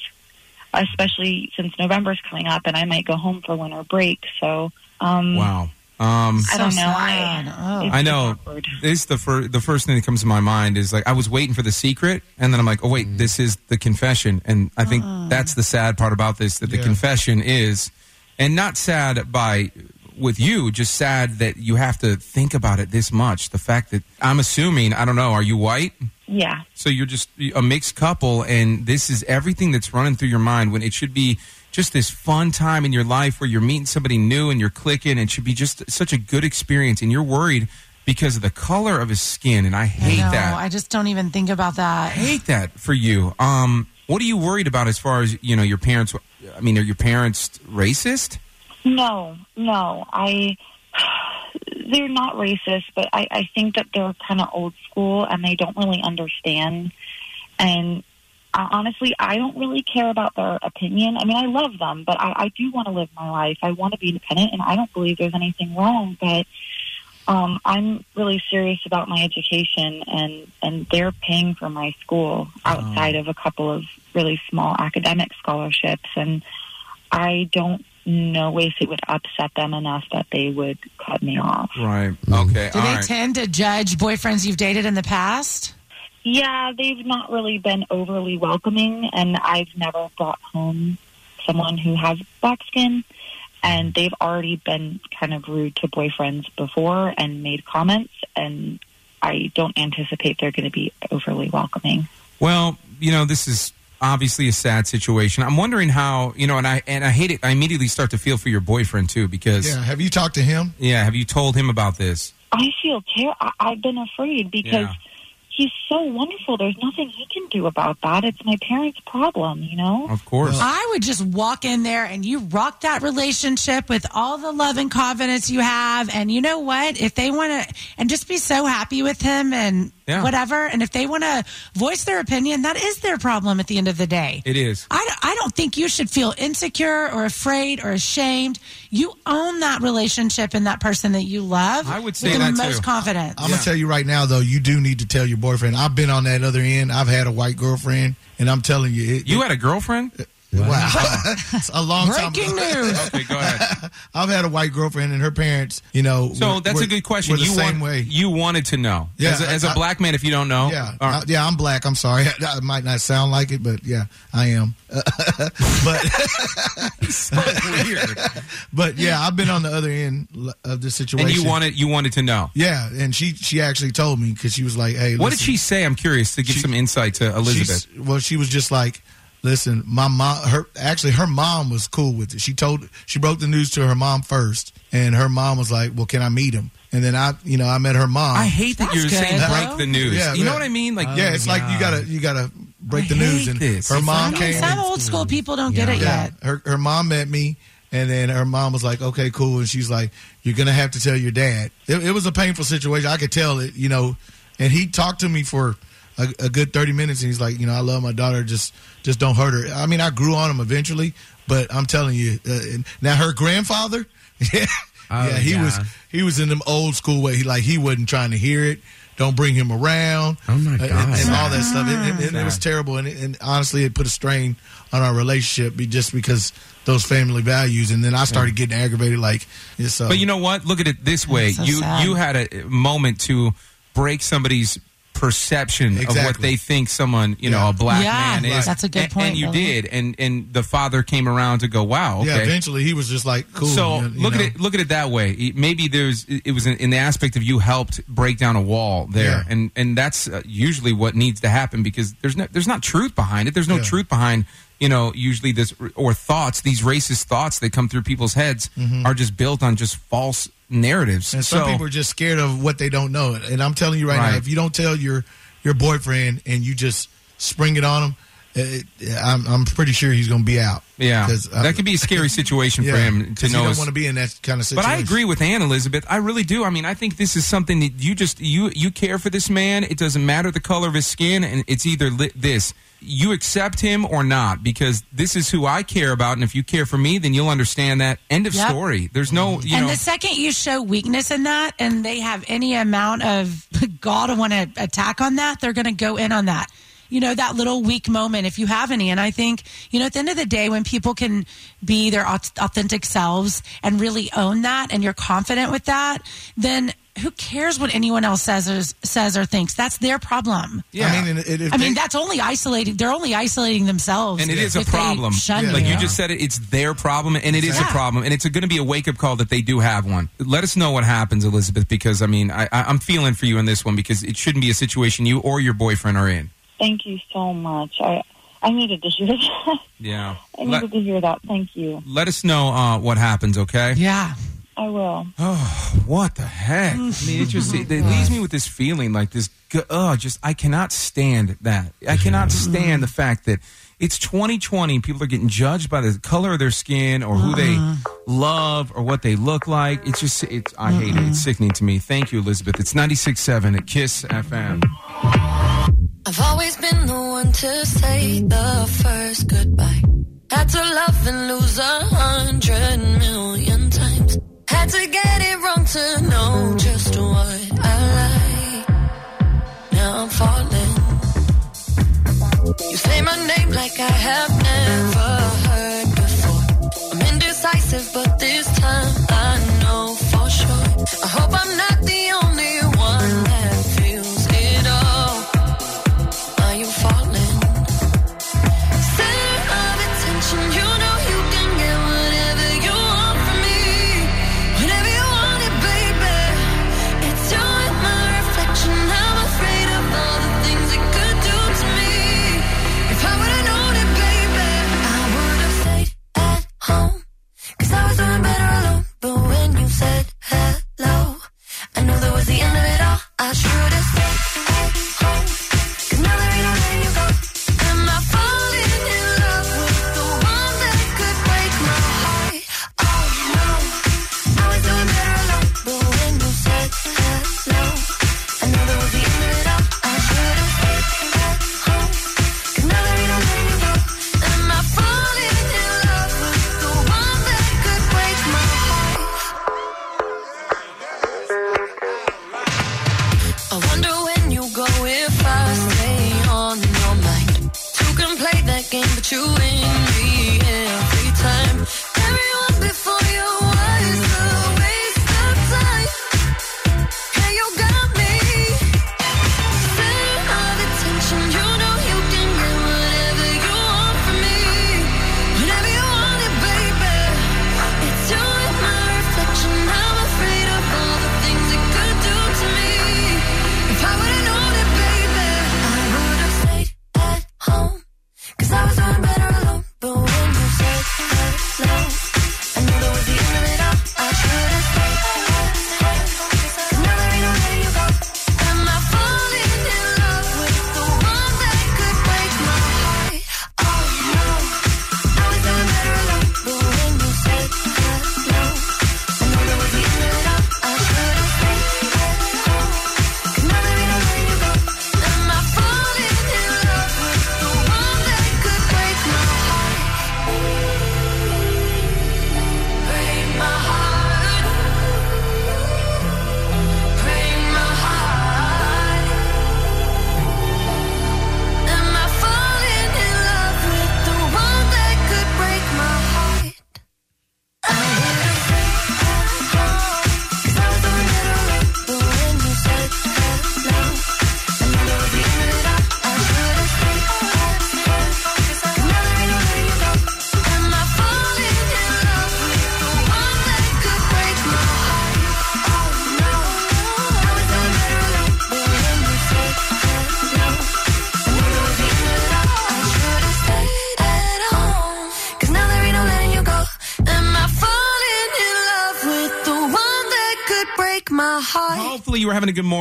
especially since November's coming up and I might go home for winter break. So, um, Wow. Um, I don't know. I, Oh. it's I know. awkward. This the first the first thing that comes to my mind is like I was waiting for the secret, and then I'm like, oh wait, this is the confession, and I think that's the sad part about this that the Yeah. confession is, and not sad by with you, just sad that you have to think about it this much. The fact that I'm assuming, I don't know, are you white? Yeah. So you're just a mixed couple, and this is everything that's running through your mind when it should be just this fun time in your life where you're meeting somebody new and you're clicking. And it should be just such a good experience, and you're worried because of the color of his skin, and I I hate know. that. I just don't even think about that. I hate that for you. Um, what are you worried about as far as you know your parents? I mean, are your parents racist? No, no. I they're not racist, but I, I think that they're kind of old school and they don't really understand. And uh, honestly, I don't really care about their opinion. I mean, I love them, but I, I do want to live my life. I want to be independent, and I don't believe there's anything wrong. But um, I'm really serious about my education, and and they're paying for my school outside of a couple of really small academic scholarships, and I don't know if it would upset them enough that they would cut me off. Right. Okay. Do all they right. tend to judge boyfriends you've dated in the past? Yeah, they've not really been overly welcoming, and I've never brought home someone who has black skin. And they've already been kind of rude to boyfriends before and made comments, and I don't anticipate they're going to be overly welcoming. Well, you know, this is obviously a sad situation. I'm wondering how, you know, and I and I hate it. I immediately start to feel for your boyfriend too because Yeah. Have you talked to him? yeah, have you told him about this? I feel ter- I- I've been afraid because Yeah. He's so wonderful. There's nothing he can do about that. It's my parents' problem, you know? Of course. I would just walk in there and you rock that relationship with all the love and confidence you have. And you know what? If they want to, and just be so happy with him and Yeah. whatever. And if they want to voice their opinion, that is their problem at the end of the day. It is. I, don't- I don't think you should feel insecure or afraid or ashamed. You own that relationship and that person that you love. I would say with that the too. most confidence. I'm gonna tell you right now, though, you do need to tell your boyfriend. I've been on that other end. I've had a white girlfriend, and I'm telling you, it, You had a girlfriend? Wow, It's a long time. Breaking ago. news. Okay, go ahead. I've had a white girlfriend, and her parents, you know. So were- that's were- a good question. You same want, way. you wanted to know. Yeah, as a, as a I- black man, if you don't know. Yeah, right. I- yeah, I'm black. I'm sorry. I, might not sound like it, but yeah, I am. but so weird. but yeah, I've been on the other end of the situation. And you wanted you wanted to know. Yeah, and she she actually told me because she was like, "Hey, What did she say? I'm curious to give some insight to Elizabeth. Well, she was just like, listen, my mom. Her actually, her mom was cool with it. She told she broke the news to her mom first, and her mom was like, "Well, can I meet him?" And then I, you know, I met her mom. I hate that That's you're saying good, break though. the news. Yeah, you know what I mean? Like, oh, yeah, it's like you gotta you gotta break the news. hate And this. her It's mom came. Some old school people don't get it yeah, yet. her her mom met me, and then her mom was like, "Okay, cool," and she's like, "You're gonna have to tell your dad." It, it was a painful situation. I could tell it, you know, and he talked to me for a, a good thirty minutes, and he's like, "You know, I love my daughter. Just just don't hurt her." I mean, I grew on him eventually, but I'm telling you, uh, now her grandfather, yeah, Oh, yeah, he yeah. was he was in them old school way. He like he wasn't trying to hear it. Don't bring him around. Oh, my Uh, and- God. and, all that stuff. It, it- it- it was terrible, and, it, and honestly, it put a strain on our relationship be- just because those family values. And then I started getting aggravated. Like, it's, uh, But you know what? Look at it this way: so you sad. you had a moment to break somebody's perception of what they think someone, you know, a black Yeah, man is. that's a good And- point, And, you Billy. did, and and the father came around to go, "Wow, okay." yeah, eventually he was just like, cool. So you- you look know. at it. Look at it that way. Maybe there's. It was in, in the aspect of you helped break down a wall there, Yeah. and and that's uh, usually what needs to happen because there's no there's not truth behind it. There's no Yeah. truth behind you know usually this or thoughts. These racist thoughts that come through people's heads are just built on just false narratives. And some so, people are just scared of what they don't know. And I'm telling you right, Right. now, if you don't tell your your boyfriend and you just spring it on him, it, I'm, I'm pretty sure he's going to be out. Yeah, uh, that could be a scary situation yeah, for him to know. Don't want to be in that kind of situation. But. I agree with Ann Elizabeth. I really do. I mean, I think this is something that you just you you care for this man. It doesn't matter the color of his skin, and it's either li- this you accept him or not because this is who I care about. And if you care for me, then you'll understand that. End of Yep. story. There's no you and know. the second you show weakness in that and they have any amount of gall to want to attack on that, they're going to go in on that. You know, that little weak moment, if you have any. And I think, you know, at the end of the day, when people can be their authentic selves and really own that and you're confident with that, then who cares what anyone else says or, says or thinks? That's their problem. yeah. I mean, and it, if I mean, they- that's only isolating. They're only isolating themselves. and it is a if they problem. shun Like you you. just said it, it's their problem, and it is a problem, and it's going to be a wake up call that they do have one. Let us know what happens, Elizabeth, because I mean, I, I, I'm feeling for you in this one because it shouldn't be a situation you or your boyfriend are in. Thank you so much. I I needed to hear that. Yeah. I Let, needed to hear that. Thank you. let us know uh, what happens, okay? yeah. I will. Oh, what the heck? Mm. I mean, it just it, it leaves me with this feeling like this. gu- Oh, just I cannot stand that. I cannot stand the fact that it's 2020. and People are getting judged by the color of their skin or who they uh-huh. love or what they look like. It's just it's. I hate it. It's sickening to me. Thank you, Elizabeth. It's 96.7 at Kiss FM. I've always been the one to say the first goodbye. Had to love and lose a hundred million times. Had to get it wrong to know just what I like. Now I'm falling. You say my name like I have never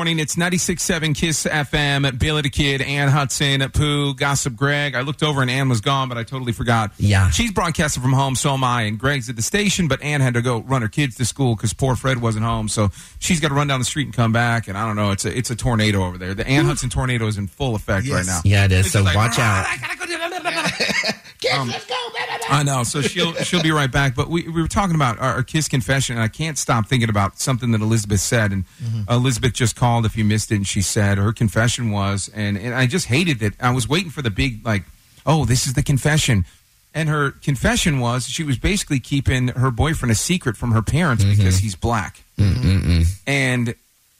morning. It's 96.7 KISS FM, Billy the Kid, Ann Hudson, Pooh, Gossip Greg. I looked over and Ann was gone, but I totally forgot. Yeah. She's broadcasting from home, so am I. And Greg's at the station, but Ann had to go run her kids to school because poor Fred wasn't home. So she's got to run down the street and come back. And I don't know, it's a, it's a tornado over there. The Ann Hudson tornado is in full effect right now. Yeah, it is. It's So like, watch out. Um, I know. So she'll she'll be right back. But we, we were talking about our, our kiss confession, and I can't stop thinking about something that Elizabeth said. And Elizabeth just called. If you missed it, and she said her confession was, and, and I just hated that. I was waiting for the big like, oh, this is the confession. And her confession was she was basically keeping her boyfriend a secret from her parents because he's black and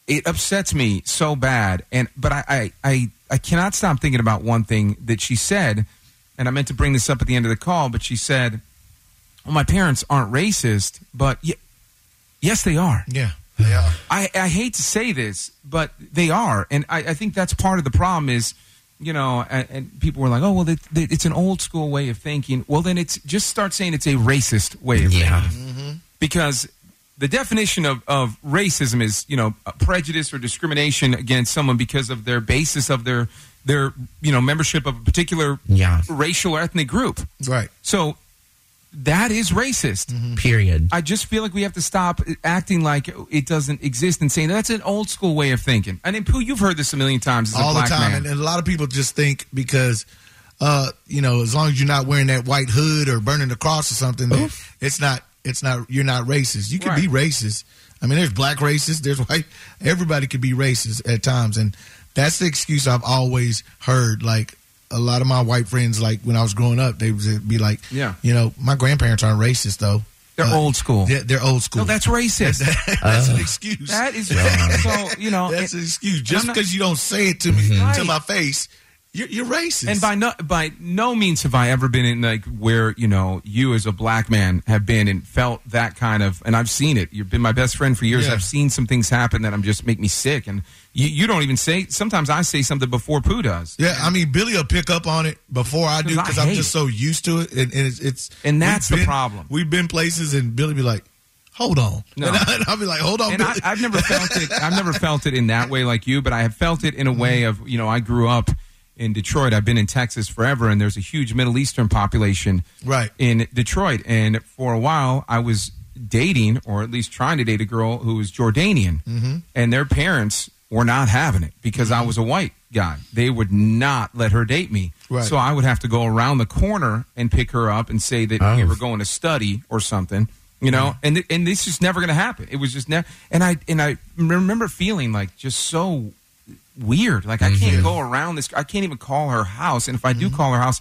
it upsets me so bad. And but I, I I I cannot stop thinking about one thing that she said, and I meant to bring this up at the end of the call, but she said, "Well, my parents aren't racist, but y- yes, they are." Yeah, they are. I, I hate to say this, but they are, and I, I think that's part of the problem. Is you know, and, and people were like, "Oh, well, it, it- it's an old school way of thinking." Well, then it's just start saying it's a racist way of Yeah. thinking, mm-hmm. because the definition of, of racism is you know prejudice or discrimination against someone because of their basis of their their you know membership of a particular Yeah. racial or ethnic group. Right. So that is racist. Period. I just feel like we have to stop acting like it doesn't exist and saying that's an old school way of thinking. And then, Pooh, you've heard this a million times as a all the time. man. And, and a lot of people just think because, uh, you know, as long as you're not wearing that white hood or burning the cross or something, that it's not. It's not. You're not racist. You can be racist. I mean, there's black racists. There's white. Everybody could be racist at times, and that's the excuse I've always heard. Like a lot of my white friends, like when I was growing up, they would be like, Yeah. you know, my grandparents aren't racist though. They're Uh, old school. They're, they're old school. No, that's racist. that's Uh. an excuse. That is so you know That's it- an excuse. Just because you don't say it to me to Right. my face, you're, you're racist. And by no by no means have I ever been in like where you know you as a black man have been and felt that kind of. And I've seen it. You've been my best friend for years. Yeah. I've seen some things happen that I'm just make me sick. And you, you don't even say. Sometimes I say something before Pooh does. yeah, I mean, Billy will pick up on it before I do 'Cause because I'm just it. so used to it, and, and it's, it's And that's the been- problem. We've been places, and Billy be like, "Hold on," No. and, I, will be like, "Hold on." and I, I've never felt it. I've never felt it in that way like you, but I have felt it in a way mm-hmm. of you know I grew up in Detroit. I've been in Texas forever, and there's a huge Middle Eastern population right in Detroit. And for a while, I was dating, or at least trying to date, a girl who was Jordanian, Mm-hmm. and their parents were not having it because I was a white guy. They would not let her date me. Right. So I would have to go around the corner and pick her up and say that we Oh. were going to study or something. You know, and th- and this is never going to happen. It was just never. And I and I remember feeling like just so weird. Like I can't go around this. I can't even call her house. And if I do call her house,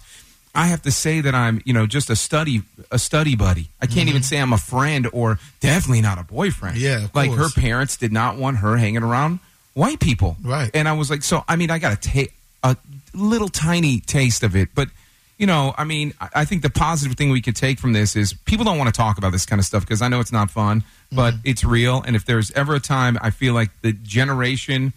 I have to say that I'm, you know, just a study a study buddy. I can't even say I'm a friend or definitely not a boyfriend. Mm-hmm. Yeah, of like course. her parents did not want her hanging around white people. Right. And I was like, so I mean, I got to take a little tiny taste of it, but you know, I mean, I I think the positive thing we could take from this is people don't want to talk about this kind of stuff because I know it's not fun, but Mm-hmm. it's real. And if there's ever a time I feel like the generation,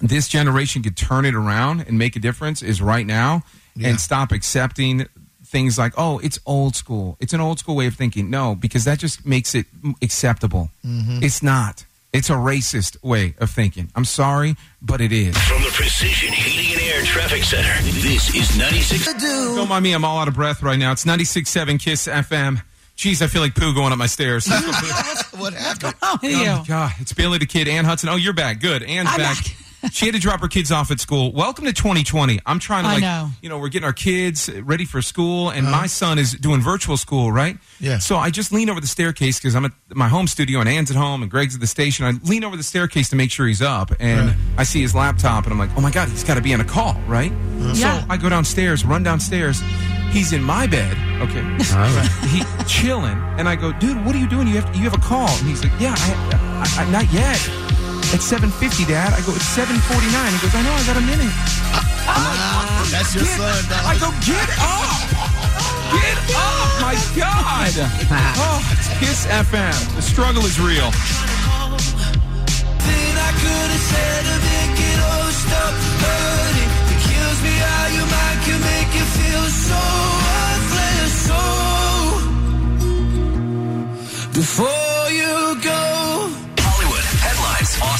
this generation could turn it around and make a difference is right now Yeah. and stop accepting things like, oh, it's old school. It's an old school way of thinking. No, because that just makes it acceptable. Mm-hmm. It's not. It's a racist way of thinking. I'm sorry, but it is. From the Precision Heating and Air Traffic Center, this is 96. Don't mind me, I'm all out of breath right now. It's 96.7 KISS FM. Jeez, I feel like poo going up my stairs. what happened? Oh, with Oh, you. my God. It's Billy the Kid, Ann Hudson. Oh, you're back. Good. Ann's I'm back. She had to drop her kids off at school. Welcome to 2020. I'm trying to like, know. you know, we're getting our kids ready for school, and my uh-huh. son is doing virtual school, right? Yeah. So I just lean over the staircase because I'm at my home studio, and Ann's at home, and Greg's at the station. I lean over the staircase to make sure he's up, and Right. I see his laptop, and I'm like, oh my God, he's got to be on a call, right? Uh-huh. Yeah. So I go downstairs, run downstairs. He's in my bed, okay, he chilling, and I go, dude, what are you doing? You have you have a call, and he's like, yeah, I, I, I not yet. It's seven fifty, Dad. I go, it's seven forty nine. He goes, I know, I got a minute. Ah, that's your Get- son, dog. I go, get up, get up, my God. oh, it's Kiss FM. The struggle is real. Hollywood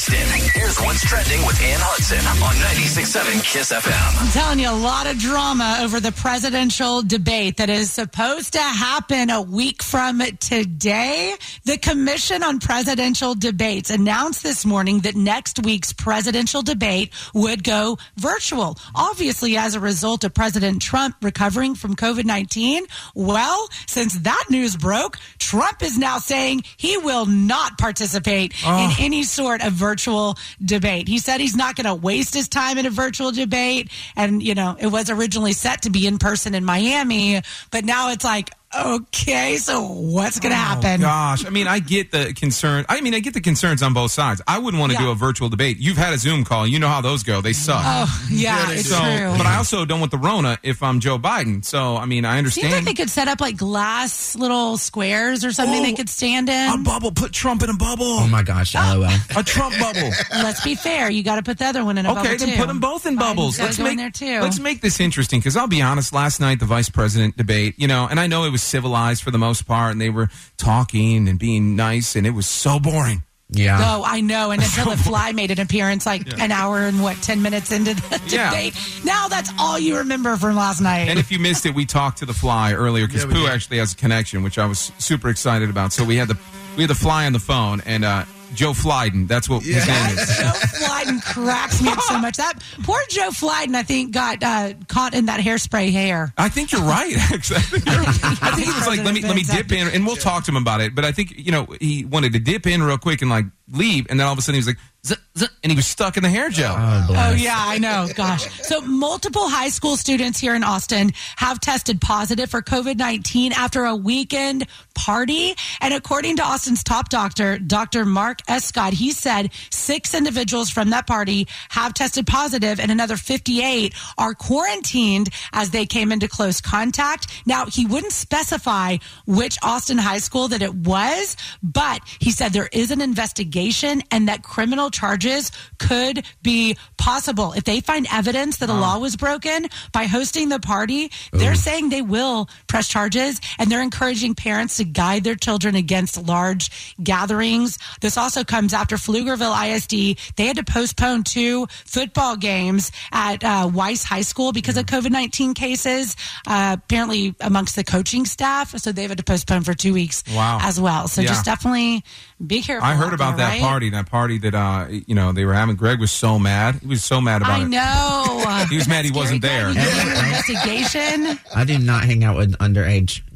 headlines. Austin. What's trending with Ann Hudson on 96.7 Kiss FM. I'm telling you, a lot of drama over the presidential debate that is supposed to happen a week from today. The Commission on Presidential Debates announced this morning that next week's presidential debate would go virtual. Obviously, as a result of President Trump recovering from COVID 19. Well, since that news broke, Trump is now saying he will not participate in oh. any sort of virtual debate. He said he's not going to waste his time in a virtual debate. And, you know, it was originally set to be in person in Miami, but now it's like, okay, so what's going to oh, happen? Oh, gosh, I mean, I get the concern. I mean, I get the concerns on both sides. I wouldn't want to Yeah. do a virtual debate. You've had a Zoom call. You know how those go. They suck. Oh, yeah, they it's so, true. but I also don't want the Rona if I'm Joe Biden. So, I mean, I understand. Seems like they could set up like glass little squares or something Oh, they could stand in. a bubble. Put Trump in a bubble. Oh my gosh, oh. lol. a Trump bubble. Let's be fair. You got to put the other one in a bubble Okay, then too. put them both in Biden's bubbles. Let's go make in there too. let's make this interesting because I'll be honest. Last night, the vice president debate, you know, and I know it was civilized for the most part, and they were talking and being nice, and it was so boring. Yeah. Oh, I know. And until the fly made an appearance like an hour and what, 10 minutes into the Yeah. debate. Now that's all you remember from last night. And if you missed it, we talked to the fly earlier because Yeah, Pooh actually has a connection, which I was super excited about. So we had the we had the fly on the phone, and uh, Joe Flyden, that's what his name is. Joe Flyden cracks me up so much. That poor Joe Flyden, I think, got uh, caught in that hairspray hair. I think you're right. Actually, I think, you're. I think he was like, "Let me let me dip in," and we'll talk to him about it. But I think you know he wanted to dip in real quick and like leave, and then all of a sudden he was like, "Zuh, zuh," and he was stuck in the hair gel. Oh, oh, yeah, I know. Gosh. So, multiple high school students here in Austin have tested positive for COVID 19 after a weekend party. And according to Austin's top doctor, Dr. Mark Escott, he said six individuals from that party have tested positive and another 58 are quarantined as they came into close contact. Now, he wouldn't specify which Austin high school that it was, but he said there is an investigation and that criminal charges could be possible. If they find evidence that a law was broken by hosting the party, they're saying they will press charges and they're encouraging parents to guide their children against large gatherings. This also comes after Pflugerville ISD. They had to postpone two football games at uh, Weiss High School because of COVID 19 cases, uh, apparently amongst the coaching staff. So they've had to postpone for two weeks Wow. as well. So Yeah. just definitely be careful. I heard about there, that right? party. That party that uh, you know they were having. Greg was so mad. He was so mad about I it. know. He was mad he wasn't there. Investigation. I do not hang out with underage ki-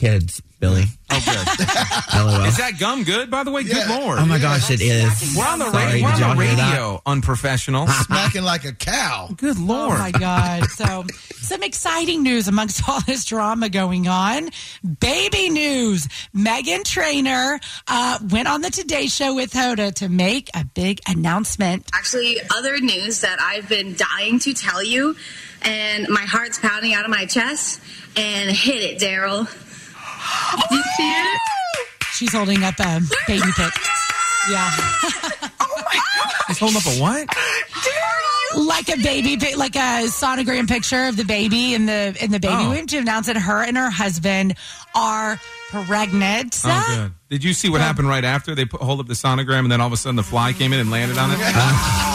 kids, Billy. Oh, good. LOL. Is that gum good, by the way? Good lord. Oh my gosh, it is. We're on the, Sorry, radio. We're did on the y'all hear that? radio, unprofessional. Smacking like a cow. Good lord. Oh my God. So, some exciting news amongst all this drama going on. Baby news. Meghan Trainor uh, went on the Today Show with Hoda to make a big announcement. Actually, other news that I've been dying to tell you, and my heart's pounding out of my chest. And hit it, Daryl. Did you see it? She's holding up a baby pic. Yeah. Oh my god! He's holding up a what? like a baby, like a sonogram picture of the baby in the in the baby Oh. womb to announce that her and her husband are pregnant. Oh, good. Did you see what happened right after they put, hold up the sonogram and then all of a sudden the fly came in and landed on it?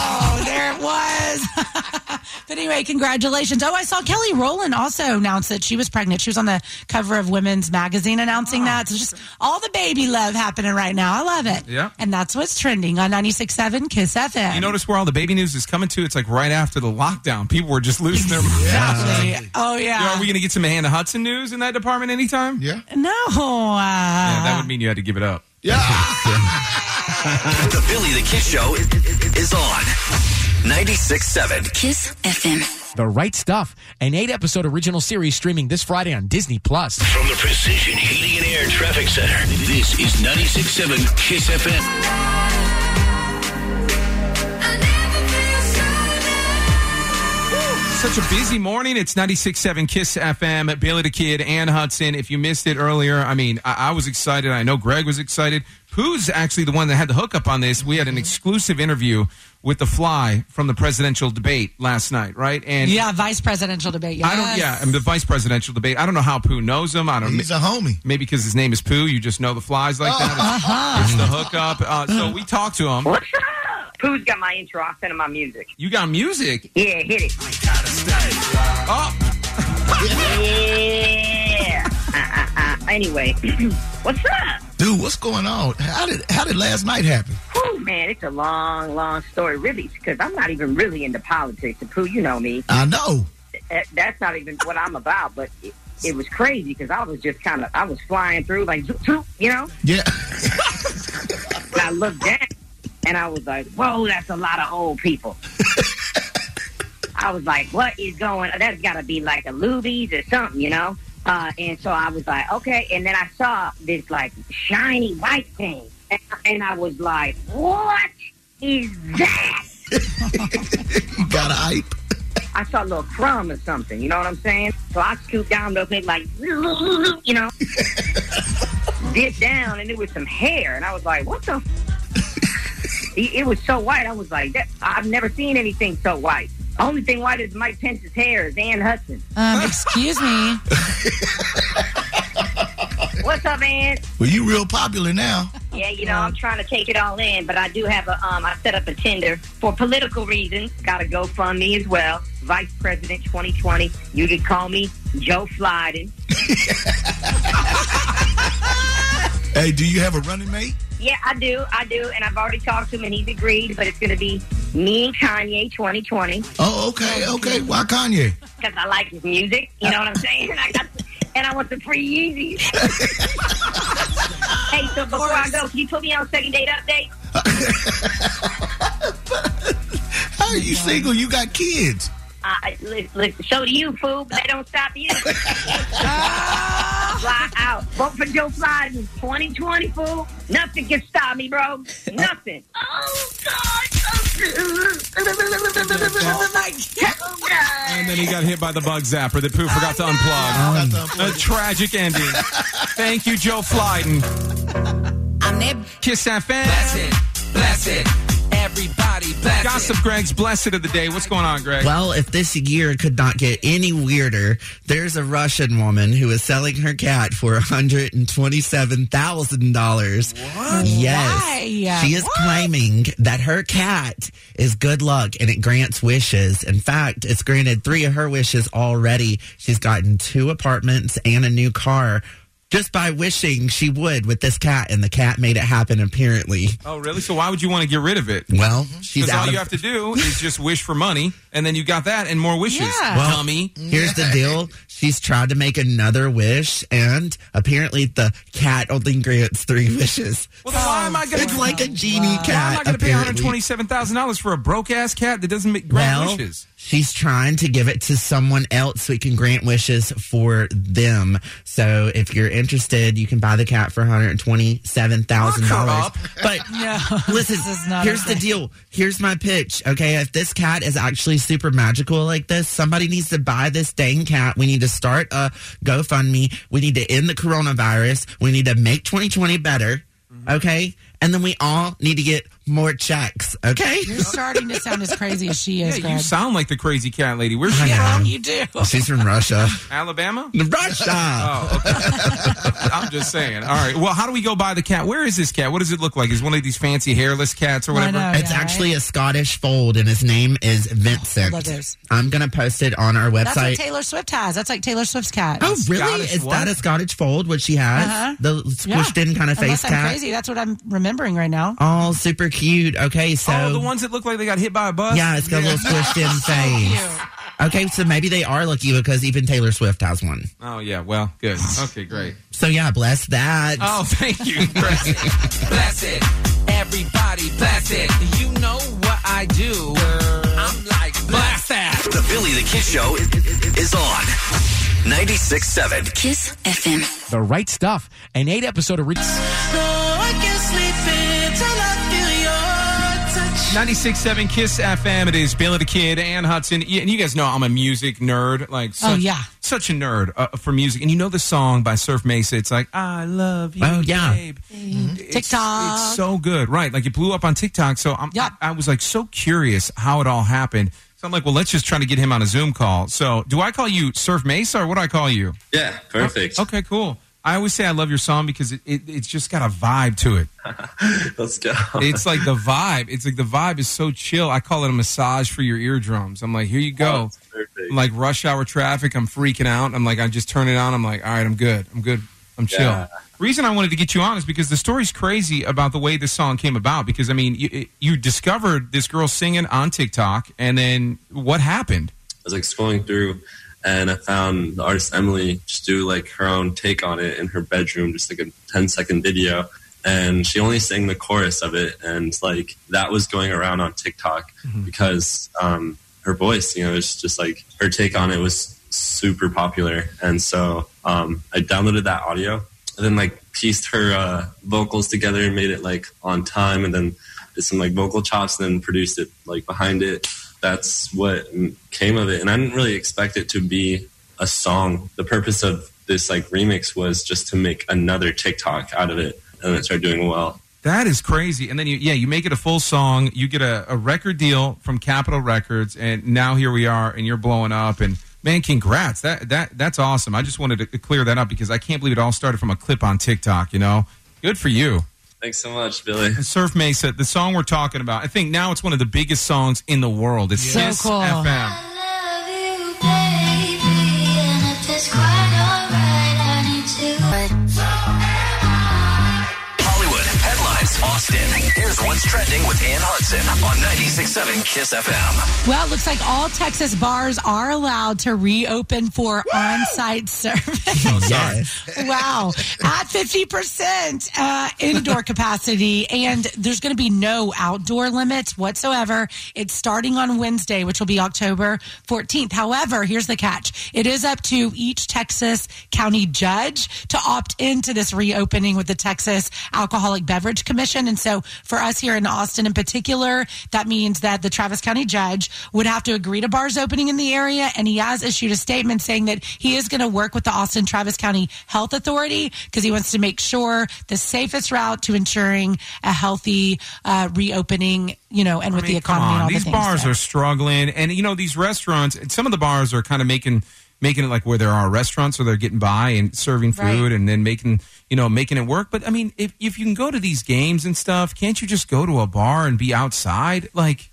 Oh, it was. but anyway, congratulations. Oh, I saw Kelly Rowland also announce that she was pregnant. She was on the cover of Women's Magazine announcing that. So just all the baby love happening right now. I love it. Yeah. And that's what's trending on 96.7 KISS FM. You notice where all the baby news is coming to? It's like right after the lockdown. People were just losing their Exactly. Oh, You know, yeah. are we going to get some Hannah Hudson news in that department anytime? Yeah. no. Uh, Yeah, that would mean you had to give it up. Yeah. The Billy the Kiss Show is, is on 96.7 Kiss FM. The Right Stuff, an eight episode original series streaming this Friday on Disney Plus. From the Precision Heating and Air Traffic Center, this is 96.7 Kiss FM. Such a busy morning. It's 96.7 KISS FM. Billy the Kid, Ann Hudson. If you missed it earlier, I mean, I, I was excited. I know Greg was excited. Pooh's actually the one that had the hookup on this. We had an exclusive interview with the fly from the presidential debate last night, right? And yeah, vice presidential debate. Yes. I don't. Yeah, I mean, the vice presidential debate. I don't know how Pooh knows him. I don't. He's a homie. Maybe because his name is Pooh, you just know the flies like that. It's, Uh-huh. it's the hookup. Uh, so we talked to him. What's up? Pooh's got my intro. I'll send him my music. You got music. Yeah, hit it. Oh, Yeah. Uh, uh, uh. Anyway, what's up? Dude, what's going on? How did how did last night happen? Oh man, it's a long, long story, really, because I'm not even really into politics. And Pooh, you know me. I know. Uh, That's not even what I'm about, but it, it was crazy because I was just kind of, I was flying through like, you know? Yeah. And I looked down and I was like, whoa, that's a lot of old people. I was like, what is going That's got to be like a Luby's or something, you know? Uh, and so I was like, okay. And then I saw this like shiny white thing. And, and I was like, what is that? You got a hype. I saw a little crumb or something, you know what I'm saying? So I scooped down real quick, like, you know, dipped down, and it was some hair. And I was like, what the? it, it was so white. I was like, that, I've never seen anything so white. Only thing white is Mike Pence's hair is Ann Hudson. Um, excuse me. What's up, Ann? Well, you real popular now. Yeah, you know, I'm trying to take it all in, but I do have a, um, I set up a Tinder for political reasons. Got to go fund me as well. Vice President 2020. You can call me Joe Flyden. Hey, do you have a running mate? Yeah, I do. I do. And I've already talked to him and he's agreed, but it's going to be me and Kanye 2020 Oh, okay, um, okay. Why Kanye? because I like his music. You know what I'm saying? I got, and I want the free Yeezys. hey, so before I go, can you put me on second date update? How are you single? You got kids. Listen, listen, so do you, fool, but they don't stop you. Fly out. Vote for Joe Fly in 2020, fool. Nothing can stop me, bro. Nothing. Oh, God. Oh, my God. and then he got hit by the bug zapper that Pooh forgot to unplug. A tragic ending. Thank you, Joe Flyden. Kiss FM. Bless it. Bless it. Everybody bless Gossip Greg's Blessed of the Day. What's going on, Greg? Well, if this year could not get any weirder, there's a Russian woman who is selling her cat for $127,000. Yes. Why? She is claiming that her cat is good luck and it grants wishes. In fact, it's granted three of her wishes already. She's gotten two apartments and a new car just by wishing she would with this cat, and the cat made it happen, apparently. Oh, really? So why would you want to get rid of it? Well, she's out all of you have to do is just wish for money, and then you got that and more wishes. Well, Dummy. Here's the deal. She's tried to make another wish, and apparently the cat only grants three wishes. Well, then why am I going to? It's like a genie Why am I going to pay one hundred apparently. twenty-seven thousand dollars for a broke ass cat that doesn't make grant Well, wishes? She's trying to give it to someone else so we can grant wishes for them. So if you're interested, you can buy the cat for one hundred twenty-seven thousand dollars. But No, listen, this is not here's the deal. Here's my pitch. Okay, if this cat is actually super magical like this, somebody needs to buy this dang cat. We need to start a GoFundMe. We need to end the coronavirus. We need to make 2020 better. Mm-hmm. Okay, and then we all need to get more checks. Okay. You're starting to sound as crazy as she is, Yeah, Greg. you sound like the crazy cat lady. Where's she I from? you do. She's from Russia. Alabama? Russia. Oh, okay. I'm just saying. All right. Well, how do we go buy the cat? Where is this cat? What does it look like? Is one of these fancy hairless cats or whatever? know. It's yeah, actually a Scottish fold, and his name is Vincent. Love this. I'm gonna post it on our website. That's what website. Taylor Swift has. That's like Taylor Swift's cat. Oh, really? Scottish is what? that a Scottish fold? What she has? Uh-huh. The squished in kind of face Unless I'm cat. crazy. That's what I'm remembering right now. Oh, super cute. Okay, so oh, the ones that look like they got hit by a bus? yeah, it's got a little squished in face. Okay, so maybe they are lucky because even Taylor Swift has one. Oh, yeah. Well, good. Okay, great. So yeah, bless that. Oh, thank you. Bless it. Bless it. Everybody bless it. You know what I do. I'm like, blast that. The Billy the Kid Show is, is on 96.7. Kiss FM. The right stuff. An eight episode of. Re- 96.7 Kiss FM. It is Billy the Kid and Hudson. And you guys know I'm a music nerd. Like, such, Oh, yeah. Such a nerd uh, for music. And you know the song by Surf Mesa? It's like, I love you, Oh, yeah. babe. It's- TikTok. It's so good. Right. Like, it blew up on TikTok. So I'm, Yep. I, I was like so curious how it all happened. So I'm like, well, let's just try to get him on a Zoom call. So do I call you Surf Mesa or what do I call you? Yeah, perfect. Okay, cool. I always say I love your song because it, it, it's just got a vibe to it. Let's go. It's like the vibe. It's like the vibe is so chill. I call it a massage for your eardrums. I'm like, here you go. Perfect. like rush hour traffic. I'm freaking out. I'm like, I just turn it on. I'm like, all right, I'm good. I'm good. I'm chill. Yeah. Reason I wanted to get you on is because the story's crazy about the way this song came about. Because I mean, you, you discovered this girl singing on TikTok, and then what happened? I was like scrolling through and I found the artist Emily just do like her own take on it in her bedroom, just like a 10 second video. And she only sang the chorus of it. And like that was going around on TikTok because um, her voice, you know, it's just like her take on it was super popular. And so um, I downloaded that audio and then like pieced her uh, vocals together and made it like on time and then did some like vocal chops and then produced it like behind it that's what came of it and i didn't really expect it to be a song the purpose of this like remix was just to make another tiktok out of it and it started doing well That is crazy. And then you, yeah, you make it a full song. You get a, a record deal from Capitol Records, and now here we are, and you're blowing up. And man, congrats! That that that's awesome. I just wanted to clear that up because I can't believe it all started from a clip on TikTok. You know, good for you. Thanks so much billy Surf Mesa, the song we're talking about. I think now it's one of the biggest songs in the world. It's So Kiss cool. FM. What's trending with Ann Hudson on 96.7 Kiss FM. Well, it looks like all Texas bars are allowed to reopen for on-site service. yes. wow, at fifty percent uh, indoor capacity, and there's going to be no outdoor limits whatsoever. It's starting on Wednesday, which will be October 14th. However, here's the catch: it is up to each Texas county judge to opt into this reopening with the Texas Alcoholic Beverage Commission. And so, for us here in Austin, in particular, that means that the Travis County judge would have to agree to bars opening in the area, and he has issued a statement saying that he is going to work with the Austin Travis County Health Authority because he wants to make sure the safest route to ensuring a healthy uh, reopening, you know, and with I mean, the economy and on. all These the bars so. are struggling, and you know these restaurants. Some of the bars are kind of making making it like where there are restaurants, where they're getting by and serving food, Right. and then making you know making it work. But I mean, if if you can go to these games and stuff, can't you just go to a bar and be outside? Like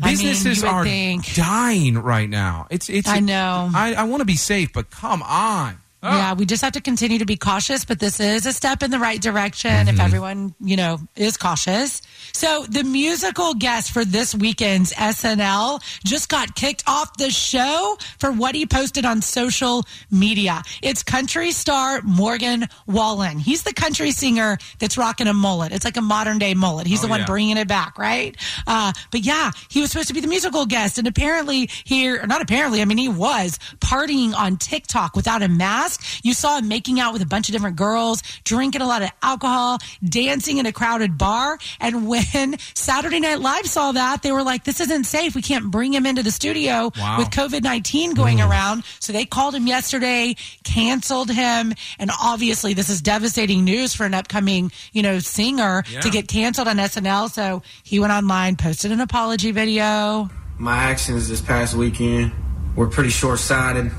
I mean, businesses are think. dying right now. It's it's. I know. I, I want to be safe, but come on. Yeah, we just have to continue to be cautious, but this is a step in the right direction if everyone, you know, is cautious. So the musical guest for this weekend's SNL just got kicked off the show for what he posted on social media. It's country star Morgan Wallen. He's the country singer that's rocking a mullet. It's like a modern day mullet. He's Oh, the one yeah. bringing it back, right? Uh, but yeah, he was supposed to be the musical guest, and apparently here, not apparently, I mean, he was partying on TikTok without a mask. You saw him making out with a bunch of different girls, drinking a lot of alcohol, dancing in a crowded bar. And when Saturday Night Live saw that, they were like, "This isn't safe. We can't bring him into the studio Wow. with COVID nineteen going mm. around." So they called him yesterday, canceled him, and obviously this is devastating news for an upcoming, you know, singer Yeah. to get canceled on SNL. So he went online, posted an apology video. My actions this past weekend were pretty short sighted,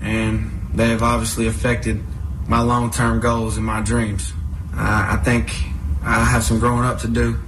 and they have obviously affected my long term goals and my dreams. I, I think I have some growing up to do.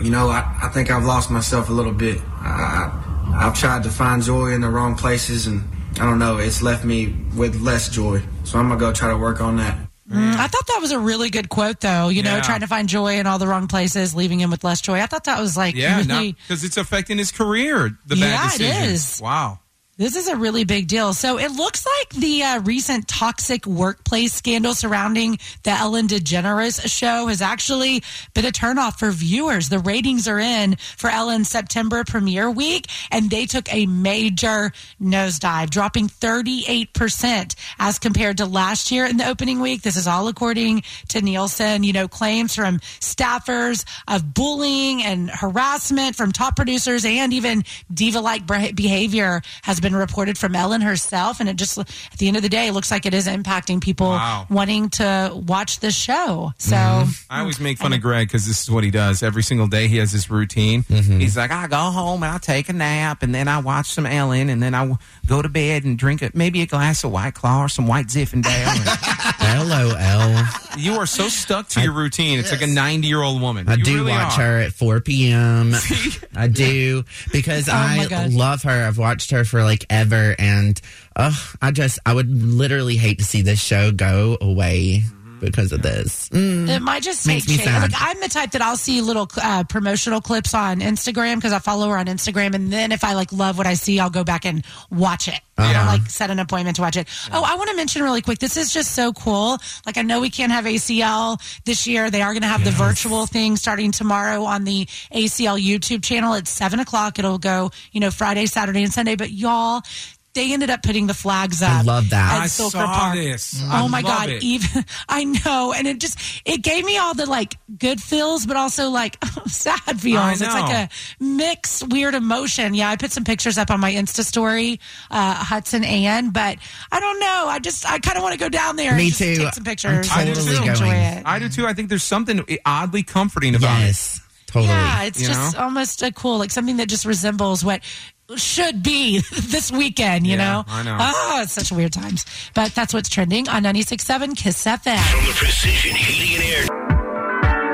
You know, I, I think I've lost myself a little bit. I, I've tried to find joy in the wrong places, and I don't know, it's left me with less joy. So I'm going to go try to work on that. Mm, I thought that was a really good quote, though. You know, Yeah. trying to find joy in all the wrong places, leaving him with less joy. I thought that was like Yeah, really. because it's affecting his career. The bad Yeah, it decisions. is. Wow. This is a really big deal. So it looks like the uh, recent toxic workplace scandal surrounding the Ellen DeGeneres show has actually been a turnoff for viewers. The ratings are in for Ellen's September premiere week, and they took a major nosedive, dropping 38% as compared to last year in the opening week. This is all according to Nielsen. You know, claims from staffers of bullying and harassment from top producers and even diva like behavior has been reported from Ellen herself. And it just, at the end of the day, it looks like it is impacting people Wow. wanting to watch the show. So. Mm-hmm. I mm. always make fun of Greg because this is what he does every single day. He has this routine. Mm-hmm. He's like, I go home and I take a nap, and then I watch some Ellen, and then I go to bed and drink a, maybe a glass of White Claw or some White Zinfandel. LOL. You are so stuck to your routine. It's like a ninety-year-old woman. I You do really watch are. her at 4 p.m. I do because Oh I gosh. love her. I've watched her for like ever, and uh, I just I would literally hate to see this show go away because of this. Mm. It might just Makes take me sad. Like I'm the type that I'll see little uh, promotional clips on Instagram because I follow her on Instagram, and then if I like love what I see, I'll go back and watch it. You know, Uh-huh. like set an appointment to watch it. Oh, I want to mention really quick. This is just so cool. Like I know we can't have ACL this year. They are going to have the virtual thing starting tomorrow on the ACL YouTube channel at seven o'clock. It'll go, you know, Friday, Saturday, and Sunday. But y'all. They ended up putting the flags up. I love that. at I Zilker saw Park. this. Oh I my love god! it. Even I know, and it just it gave me all the like good feels, but also like sad feels. It's like a mixed weird emotion. Yeah, I put some pictures up on my Insta story, uh, Hudson Ann, but I don't know. I just I kind of want to go down there. Me and just too. Take some pictures. I do and just too. enjoy it. I do too. I think there's something oddly comforting about Yes, it. totally. Yeah, it's You just know? almost a cool, like something that just resembles what should be this weekend, you Yeah, know? I know. Ah, it's such weird times. But that's what's trending on 96.7 KISS FM. From the Precision Heating and Air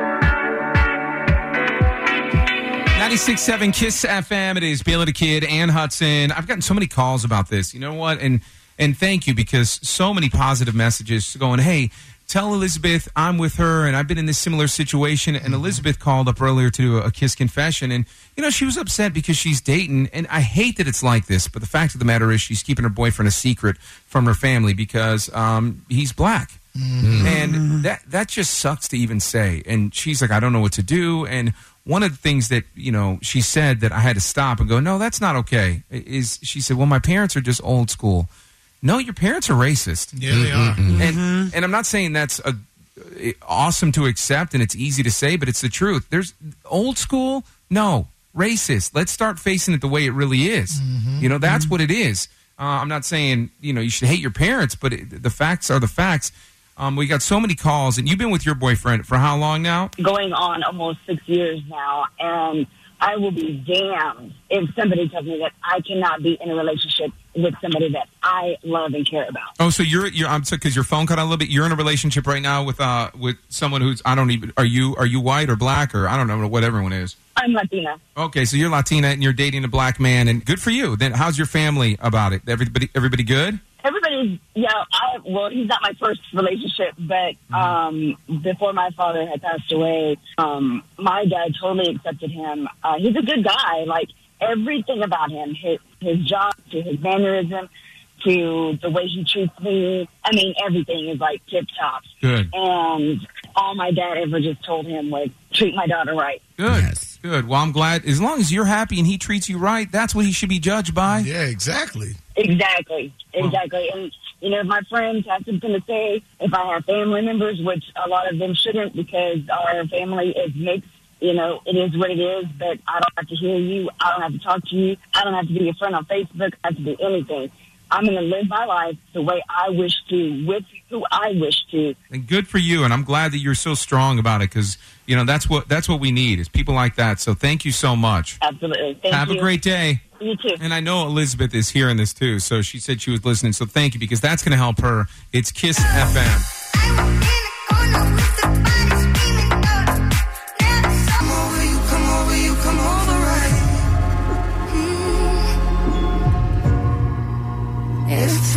96.7 Kiss FM. It is Billy the Kid and Hudson. I've gotten so many calls about this. You know what? And and thank you because so many positive messages going, hey, tell Elizabeth I'm with her and I've been in this similar situation. And Elizabeth called up earlier to do a, a Kiss confession. And, you know, she was upset because she's dating. And I hate that it's like this. But the fact of the matter is she's keeping her boyfriend a secret from her family because um, he's black. And that that just sucks to even say. And she's like, I don't know what to do. And one of the things that you know she said that I had to stop and go, no, that's not okay. Is she said, well, my parents are just old school. No, your parents are racist. Yeah, they are. And and I'm not saying that's a awesome to accept and it's easy to say, but it's the truth. There's old school, no racist. Let's start facing it the way it really is. You know, that's what it is. Uh, I'm not saying you know you should hate your parents, but it, the facts are the facts. Um, we got so many calls, and you've been with your boyfriend for how long now? going on almost six years now, and I will be damned if somebody tells me that I cannot be in a relationship with somebody that I love and care about. Oh, so you're you're I'm sorry because your phone cut out a little bit. You're in a relationship right now with uh with someone who's I don't even are you are you white or black or I don't know what everyone is. I'm Latina. Okay, so you're Latina and you're dating a black man, and good for you. Then how's your family about it? Everybody everybody good? Everybody's yeah, I, well, he's not my first relationship, but, um, before my father had passed away, um, my dad totally accepted him. Uh, he's a good guy. Like, everything about him, his, his job to his mannerism to the way he treats me. I mean, everything is like tip top. Good. And all my dad ever just told him was treat my daughter right. Good. Good. Well, I'm glad. As long as you're happy and he treats you right, that's what he should be judged by. Yeah, exactly. Exactly. Exactly. And, you know, if my friends have something to say, if I have family members, which a lot of them shouldn't because our family is mixed, you know, it is what it is, but I don't have to hear you. I don't have to talk to you. I don't have to be your friend on Facebook. I have to do anything. I'm going to live my life the way I wish to, with who I wish to. And good for you. And I'm glad that you're so strong about it because you know that's what that's what we need is people like that. So thank you so much. Absolutely. Thank Have you. a great day. You too. And I know Elizabeth is hearing this too, so she said she was listening. So thank you because that's going to help her. It's Kiss FM.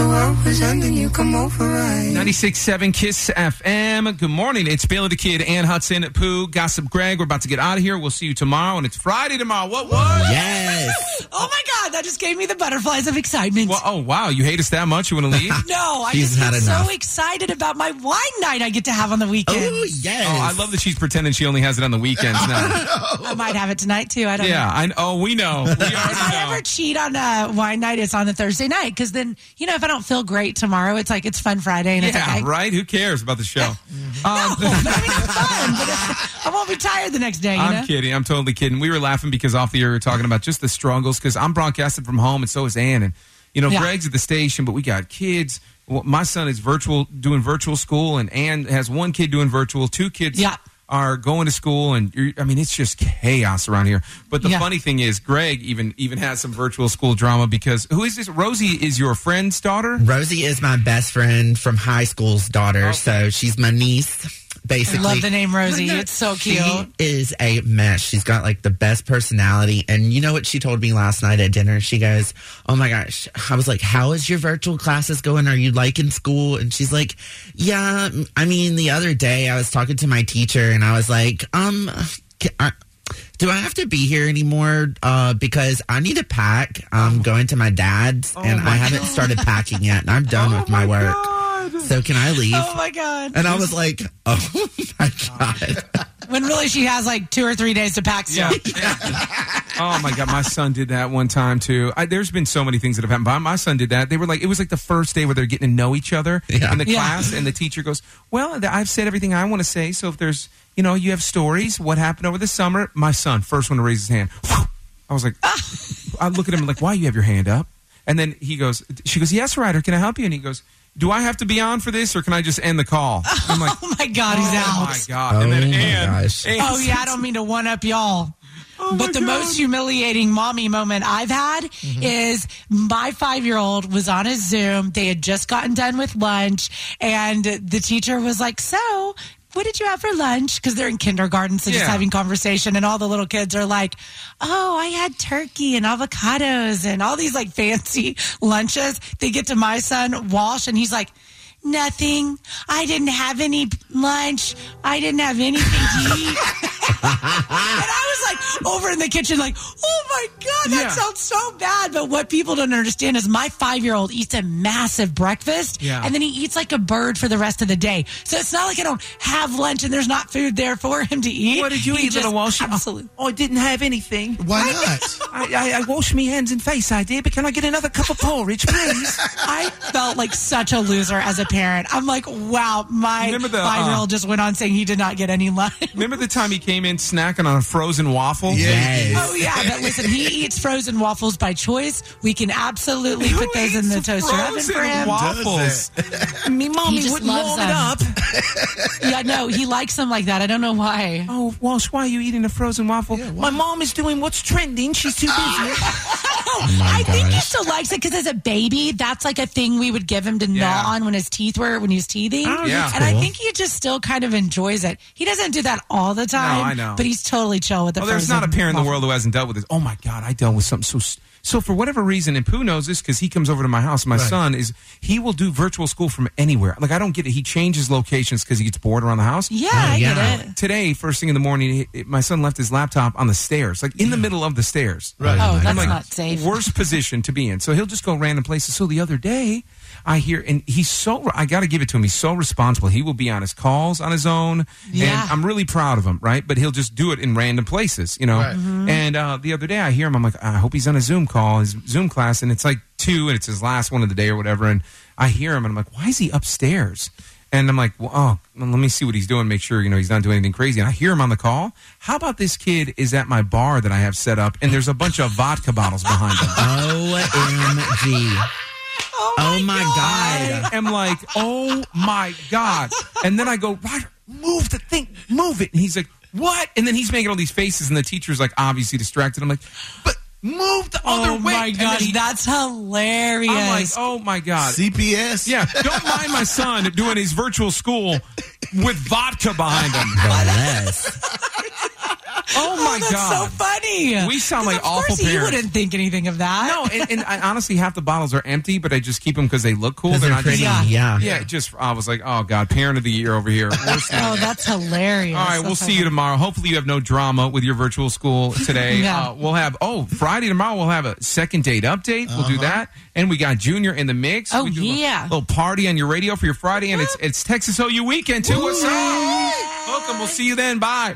Mm. If the world you come over right. 96.7 Kiss FM. Good morning. It's Billy the Kid, Ann Hudson, Pooh, Gossip Greg. We're about to get out of here. We'll see you tomorrow, and it's Friday tomorrow. What was? Yes. Oh my God, that just gave me the butterflies of excitement. Well, oh, wow. You hate us that much? You want to leave? No, I She's just had get enough. so excited about my wine night I get to have on the weekend. Oh, yes. Oh, I love that she's pretending she only has it on the weekends now. I might have it tonight too. I don't yeah, know. I, oh, we know. We if already I know. ever cheat on a wine night, it's on the Thursday night because then you know if I don't feel great tomorrow, it's like it's fun Friday and it's Yeah, right? Who cares about the show? Um, I won't be tired the next day. You I'm know? kidding. I'm totally kidding. We were laughing because off the air we were talking about just the struggles because I'm broadcasting from home and so is Ann. And, you know, Yeah. Greg's at the station, but we got kids. Well, my son is virtual, doing virtual school, and Ann has one kid doing virtual. Two kids Yeah. Are going to school, and you're, I mean, it's just chaos around here. But the Yeah. funny thing is, Greg even even has some virtual school drama because who is this? Rosie is your friend's daughter. Rosie is my best friend from high school's daughter, oh. so she's my niece. Basically, I love the name Rosie. It's so cute. She is a mess. She's got like the best personality. And you know what she told me last night at dinner? She goes, Oh my gosh. I was like, How is your virtual classes going? Are you liking school? And she's like, Yeah. I mean, the other day I was talking to my teacher and I was like, Um, I, do I have to be here anymore? Uh, because I need to pack. I'm going to my dad's and I haven't started packing yet and I'm done with my, work. So can I leave? Oh my god! And I was like, Oh my God. When really she has like two or three days to pack still. Oh my god, my son did that one time too. I, there's been so many things that have happened. But my son did that. They were like, it was like the first day where they're getting to know each other Yeah. in the Yeah. class, and the teacher goes, "Well, I've said everything I want to say. So if there's, you know, you have stories, what happened over the summer?" My son, first one to raise his hand. I was like, I look at him like, "Why you have your hand up?" And then he goes, "She goes, yes, Ryder, can I help you?" And he goes. Do I have to be on for this, or can I just end the call? I'm like, Oh my god, he's out. oh my god! and then Oh my Ann, gosh. Ann Oh yeah, I don't mean to one up y'all. Oh but the most humiliating mommy moment I've had Mm-hmm. is my five year old was on a Zoom. They had just gotten done with lunch, and the teacher was like, So, what did you have for lunch? Because they're in kindergarten, so just Yeah. having conversation, and all the little kids are like, Oh, I had turkey and avocados and all these like fancy lunches. They get to my son, Walsh, and he's like, Nothing. I didn't have any lunch. I didn't have anything to eat. and I was like over in the kitchen, like, oh my God, that Yeah. sounds so bad. But what people don't understand is my five year old eats a massive breakfast Yeah. and then he eats like a bird for the rest of the day. So it's not like I don't have lunch and there's not food there for him to eat. What did you He eat, little Walsh? Absolutely. Oh, I didn't have anything. Why not? I, I, I washed my hands and face, I did, but can I get another cup of porridge, please? I felt like such a loser as a parent. I'm like, wow, my Remember the, uh, five year old just went on saying he did not get any lunch. Remember the time he came in snacking on a frozen waffle? Yes. Oh yeah, but listen, he eats frozen waffles by choice. We can absolutely put those in the toaster oven for him. waffles. Me mommy He just wouldn't loves warm it up. Yeah, no, he likes them like that. I don't know why. Oh, Walsh, why are you eating a frozen waffle? My mom is doing what's trending. She's too busy. Oh, oh I think he still likes it because as a baby, that's like a thing we would give him to Yeah. gnaw on when his teeth were when he was teething. Oh, Yeah. that's and I think he just still kind of enjoys it. He doesn't do that all the time. I know. But he's totally chill with it. Oh, there's not a parent in the world who hasn't dealt with this. Oh my God, I dealt with something so. s- So for whatever reason, and Pooh knows this because he comes over to my house. My Right. son is he will do virtual school from anywhere. Like I don't get it. He changes locations because he gets bored around the house. Yeah, oh, I get it. Today, first thing in the morning, he- my son left his laptop on the stairs, like in the middle of the stairs. Right. Oh, I'm that's like, not safe. Worst position to be in. So he'll just go random places. So the other day, I hear, and he's so, I got to give it to him. He's so responsible. He will be on his calls on his own. Yeah. And I'm really proud of him, right? But he'll just do it in random places, you know? Right. And uh, the other day, I hear him. I'm like, I hope he's on a Zoom call, his Zoom class, and it's like two, and it's his last one of the day or whatever. And I hear him, and I'm like, why is he upstairs? And I'm like, well, oh, well, let me see what he's doing. Make sure you know he's not doing anything crazy. And I hear him on the call. How about this kid is at my bar that I have set up, and there's a bunch of vodka bottles behind him. OMG. Oh, oh my, God. I am like, oh my god! And then I go, Roger, move the thing, move it. And he's like, what? And then he's making all these faces, and the teacher's like, obviously distracted. I'm like, but move the other Oh way. my And then gosh, he- that's hilarious. I'm like, oh my god. CPS. Yeah, don't mind my son doing his virtual school with vodka behind him. Bless. Oh my that's god. so funny. We sound 'Cause like of awful course he parents. wouldn't think anything of that. No, and, and I, honestly, half the bottles are empty, but I just keep them because they look cool. they're not just- pretty, yeah. yeah. Just I was like, oh god, parent of the year over here. Oh, that's hilarious. All right, we'll That's see you tomorrow. Hopefully, you have no drama with your virtual school today. Yeah. uh, we'll have oh Friday tomorrow. We'll have a second date update. We'll do that, and we got Junior in the mix. Oh, we do a yeah. little, party on your radio for your Friday, and it's it's Texas OU weekend too. What's up? Welcome. We'll see you then. Bye.